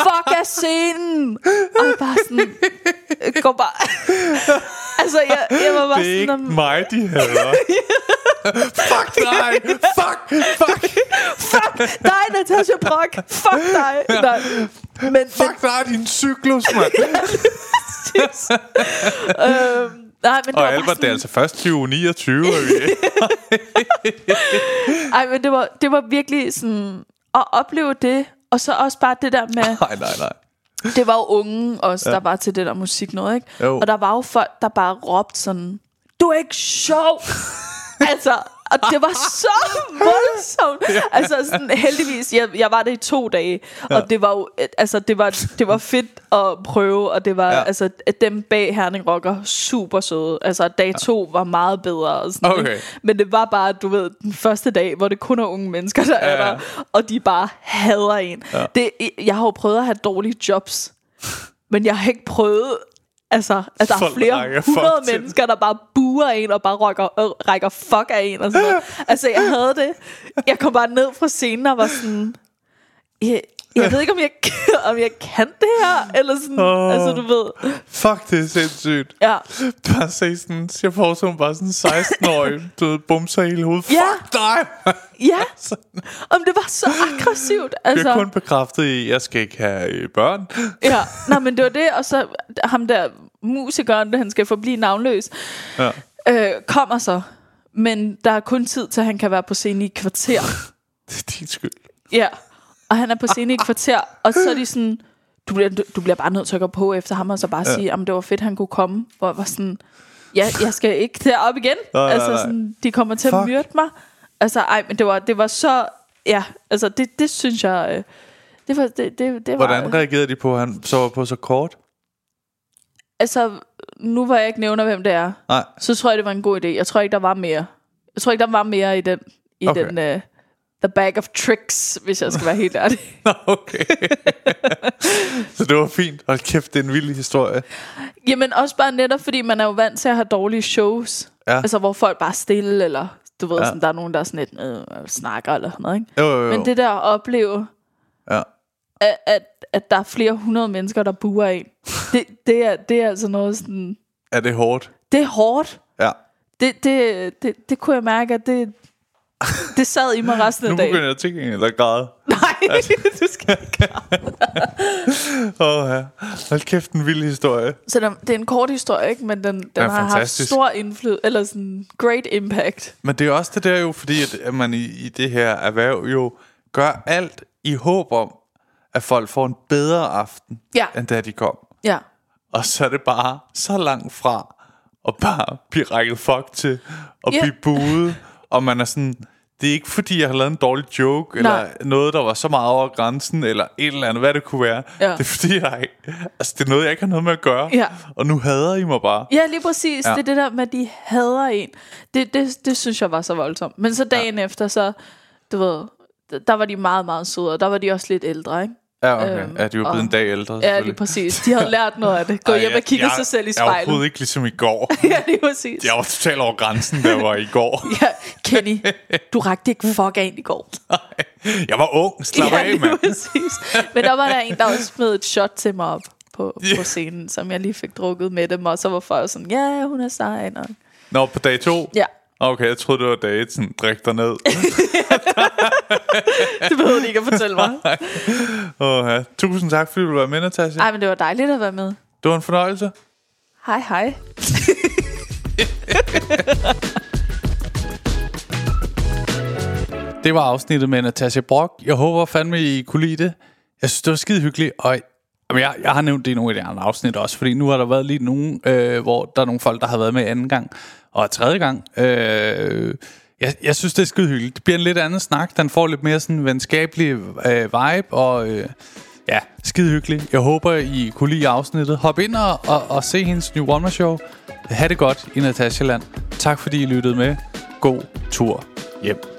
[SPEAKER 3] fuck af scenen! Og jeg bare sådan, går bare... altså, jeg, jeg var bare
[SPEAKER 1] Det er
[SPEAKER 3] sådan...
[SPEAKER 1] mig, de hader. Fuck dig! Fuck! Fuck!
[SPEAKER 3] Fuck dig, Natasha Brock! Fuck dig! Nej. Men, men,
[SPEAKER 1] Fuck dig, din cyklus, mand!
[SPEAKER 3] øhm, nej, men det
[SPEAKER 1] Og
[SPEAKER 3] var
[SPEAKER 1] Albert,
[SPEAKER 3] bare
[SPEAKER 1] det er
[SPEAKER 3] sådan,
[SPEAKER 1] altså først 2029, er vi
[SPEAKER 3] Ej, men det var, det var virkelig sådan at opleve det, og så også bare det der med,
[SPEAKER 1] Nej, nej, nej.
[SPEAKER 3] det var jo unge også, ja. der var til det der musik noget, ikke?
[SPEAKER 1] Jo.
[SPEAKER 3] Og der var jo folk, der bare råbte sådan, du er ikke sjov! altså, og det var så voldsomt. Ja. Altså sådan, heldigvis, jeg, jeg var det i to dage, ja. og det var jo, altså det var, det var fedt at prøve, og det var,
[SPEAKER 1] Ja.
[SPEAKER 3] altså at dem bag Herning Rocker super søde. Altså dag to var meget bedre. Og sådan,
[SPEAKER 1] Okay.
[SPEAKER 3] Men det var bare, du ved, den første dag, hvor det kun er unge mennesker, der er
[SPEAKER 1] Ja, ja.
[SPEAKER 3] der, og de bare hader en.
[SPEAKER 1] Ja.
[SPEAKER 3] Det, jeg har jo prøvet at have dårlige jobs, men jeg har ikke prøvet, altså, at der er
[SPEAKER 1] Folk
[SPEAKER 3] flere
[SPEAKER 1] rækker
[SPEAKER 3] hundrede mennesker, der bare buer en og bare rækker, øh, rækker fuck af en og sådan noget. Altså, jeg havde det. Jeg kom bare ned fra scenen og var sådan... Jeg, jeg ved ikke, om jeg, om jeg kan det her, eller sådan, oh. altså, du ved.
[SPEAKER 1] Fuck, det er sindssygt.
[SPEAKER 3] Ja,
[SPEAKER 1] Bare se sådan, jeg får sådan bare sådan 16-årig, du ved, bumser hele hovedet.
[SPEAKER 3] Ja.
[SPEAKER 1] Fuck dig!
[SPEAKER 3] ja. Om det var så aggressivt.
[SPEAKER 1] Jeg
[SPEAKER 3] Altså,
[SPEAKER 1] er kun bekræftet i, at jeg skal ikke have øh, børn.
[SPEAKER 3] ja. Nej, men det var det, og så ham der musikeren, han skal forblive navnløs,
[SPEAKER 1] Ja.
[SPEAKER 3] øh, kommer så. Men der er kun tid til, at han kan være på scenen i et kvarter.
[SPEAKER 1] Det er din skyld.
[SPEAKER 3] Ja, og han er på scenen i et kvarter, og så er de sådan, du bliver, du, du bliver bare nødt til at gå på efter ham, og så bare ja. sige, om det var fedt, han kunne komme. Hvor var sådan, ja, jeg skal ikke derop igen.
[SPEAKER 1] Nej,
[SPEAKER 3] altså
[SPEAKER 1] nej.
[SPEAKER 3] sådan, de kommer til at
[SPEAKER 1] Fuck.
[SPEAKER 3] myrde mig. Altså, ej, men det var, det var så, ja, altså det, det synes jeg, øh, det var, det, det, det var,
[SPEAKER 1] Hvordan reagerede de på, at han så var på så kort?
[SPEAKER 3] altså, nu hvor jeg ikke nævner, hvem det er,
[SPEAKER 1] Nej.
[SPEAKER 3] så tror jeg, det var en god idé. Jeg tror ikke, der var mere. Jeg tror ikke, der var mere i den, i
[SPEAKER 1] Okay.
[SPEAKER 3] den, uh, the bag of tricks, hvis jeg skal være helt ærlig.
[SPEAKER 1] Nå, okay. så det var fint. Hold kæft, det er en vild historie.
[SPEAKER 3] Jamen også bare netop, fordi man er jo vant til at have dårlige shows.
[SPEAKER 1] Ja.
[SPEAKER 3] Altså, hvor folk bare er stille, eller du ved,
[SPEAKER 1] Ja.
[SPEAKER 3] sådan, der er nogen, der er sådan lidt, øh, snakker eller sådan noget, ikke?
[SPEAKER 1] Jo, jo, jo.
[SPEAKER 3] Men det der at opleve,
[SPEAKER 1] Ja.
[SPEAKER 3] at, at, at der er flere hundrede mennesker, der buer en, det, det, er, det er altså noget sådan,
[SPEAKER 1] Er det hårdt?
[SPEAKER 3] det er hårdt.
[SPEAKER 1] Ja.
[SPEAKER 3] Det, det, det, det kunne jeg mærke, at det, det sad i mig resten
[SPEAKER 1] Nu
[SPEAKER 3] af dagen.
[SPEAKER 1] begynder jeg at tænke, eller græde.
[SPEAKER 3] Nej, du skal ikke.
[SPEAKER 1] Åh, ja. Hold kæft, en vild historie.
[SPEAKER 3] Så den, det er en kort historie, ikke? Men den, den
[SPEAKER 1] Ja,
[SPEAKER 3] har haft
[SPEAKER 1] fantastisk.
[SPEAKER 3] stor indflydelse, eller sådan great impact.
[SPEAKER 1] Men det er også det der jo, fordi at, at man i, i det her erhverv jo gør alt i håb om, at folk får en bedre aften,
[SPEAKER 3] Ja.
[SPEAKER 1] end da de kom.
[SPEAKER 3] Ja.
[SPEAKER 1] Og så er det bare så langt fra at bare blive rækket fuck til og
[SPEAKER 3] Ja.
[SPEAKER 1] blive buet. Og man er sådan, det er ikke fordi, jeg har lavet en dårlig joke, eller
[SPEAKER 3] Nej.
[SPEAKER 1] noget, der var så meget over grænsen, eller et eller andet, hvad det kunne være.
[SPEAKER 3] Ja.
[SPEAKER 1] Det er fordi, jeg, altså, det er noget, jeg ikke har noget med at gøre.
[SPEAKER 3] Ja.
[SPEAKER 1] Og nu hader I mig bare.
[SPEAKER 3] Ja, lige præcis.
[SPEAKER 1] Ja.
[SPEAKER 3] Det er det der med, at de hader en. Det, det, det synes jeg var så voldsomt. Men så dagen ja. efter, så, du ved, der var de meget, meget søde, og der var de også lidt ældre, ikke?
[SPEAKER 1] Ja, okay.
[SPEAKER 3] Øhm,
[SPEAKER 1] ja, de var blevet
[SPEAKER 3] og-
[SPEAKER 1] en dag ældre,
[SPEAKER 3] Ja, lige præcis. De havde lært noget af det. Gå
[SPEAKER 1] Ej,
[SPEAKER 3] hjem
[SPEAKER 1] jeg-
[SPEAKER 3] og kigge
[SPEAKER 1] jeg-
[SPEAKER 3] sig selv i
[SPEAKER 1] Jeg er overhovedet
[SPEAKER 3] spejlet.
[SPEAKER 1] ikke ligesom i går.
[SPEAKER 3] Ja, lige præcis.
[SPEAKER 1] Jeg var totalt over grænsen, der var i går.
[SPEAKER 3] Ja, Kenny, du rakte ikke fuck af i går.
[SPEAKER 1] Jeg var ung. Slap
[SPEAKER 3] ja,
[SPEAKER 1] af, mand.
[SPEAKER 3] præcis. Men der var der en, der også smed et shot til mig op på,
[SPEAKER 1] Ja.
[SPEAKER 3] på scenen, som jeg lige fik drukket med dem, og så var folk sådan, ja, hun er sej. Og...
[SPEAKER 1] Nå, på dag to?
[SPEAKER 3] Ja,
[SPEAKER 1] Okay, jeg troede, det var sådan, drik dig ned.
[SPEAKER 3] det behøvede de ikke at fortælle mig.
[SPEAKER 1] oh, ja. Tusind tak, fordi du var med, Natasha.
[SPEAKER 3] Ej, men det var dejligt at være med.
[SPEAKER 1] Det var en fornøjelse.
[SPEAKER 3] Hej, hej.
[SPEAKER 1] Det var afsnittet med Natasha Brock. Jeg håber fandme, I kunne lide det. Jeg synes, det var skide hyggeligt, og jamen, jeg, jeg har nævnt det i nogle af de andre afsnit også, fordi nu har der været lige nogen, øh, hvor der er nogle folk, der har været med anden gang og tredje gang. Øh, jeg, jeg synes, det er skide hyggeligt. Det bliver en lidt anden snak. Den får lidt mere sådan venskabelig øh, vibe, og øh, ja, skide hyggeligt. Jeg håber, I kunne lide afsnittet. Hop ind og, og, og se hendes New One Show. Ha' det godt i Natasha Land. Tak fordi I lyttede med. God tur hjem.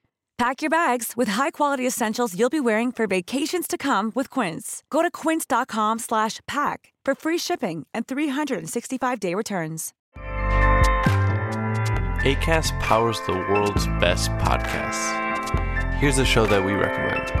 [SPEAKER 2] Pack your bags with high-quality essentials you'll be wearing for vacations to come with Quince. Go to quince.com slash pack for free shipping and 365-day returns.
[SPEAKER 4] ACAST powers the world's best podcasts. Here's a show that we recommend.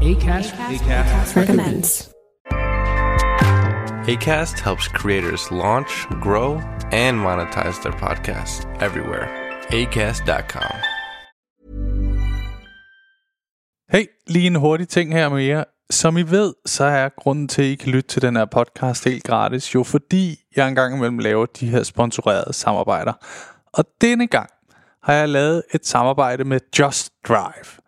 [SPEAKER 5] ACAST,
[SPEAKER 2] Recommends.
[SPEAKER 4] ACAST helps creators launch, grow, and monetize their podcasts everywhere. ACAST.com.
[SPEAKER 1] Hey, lige en hurtig ting her med jer. Som I ved, så er grunden til, at I kan lytte til den her podcast helt gratis, jo fordi jeg engang imellem laver de her sponsorerede samarbejder. Og denne gang har jeg lavet et samarbejde med Just Drive.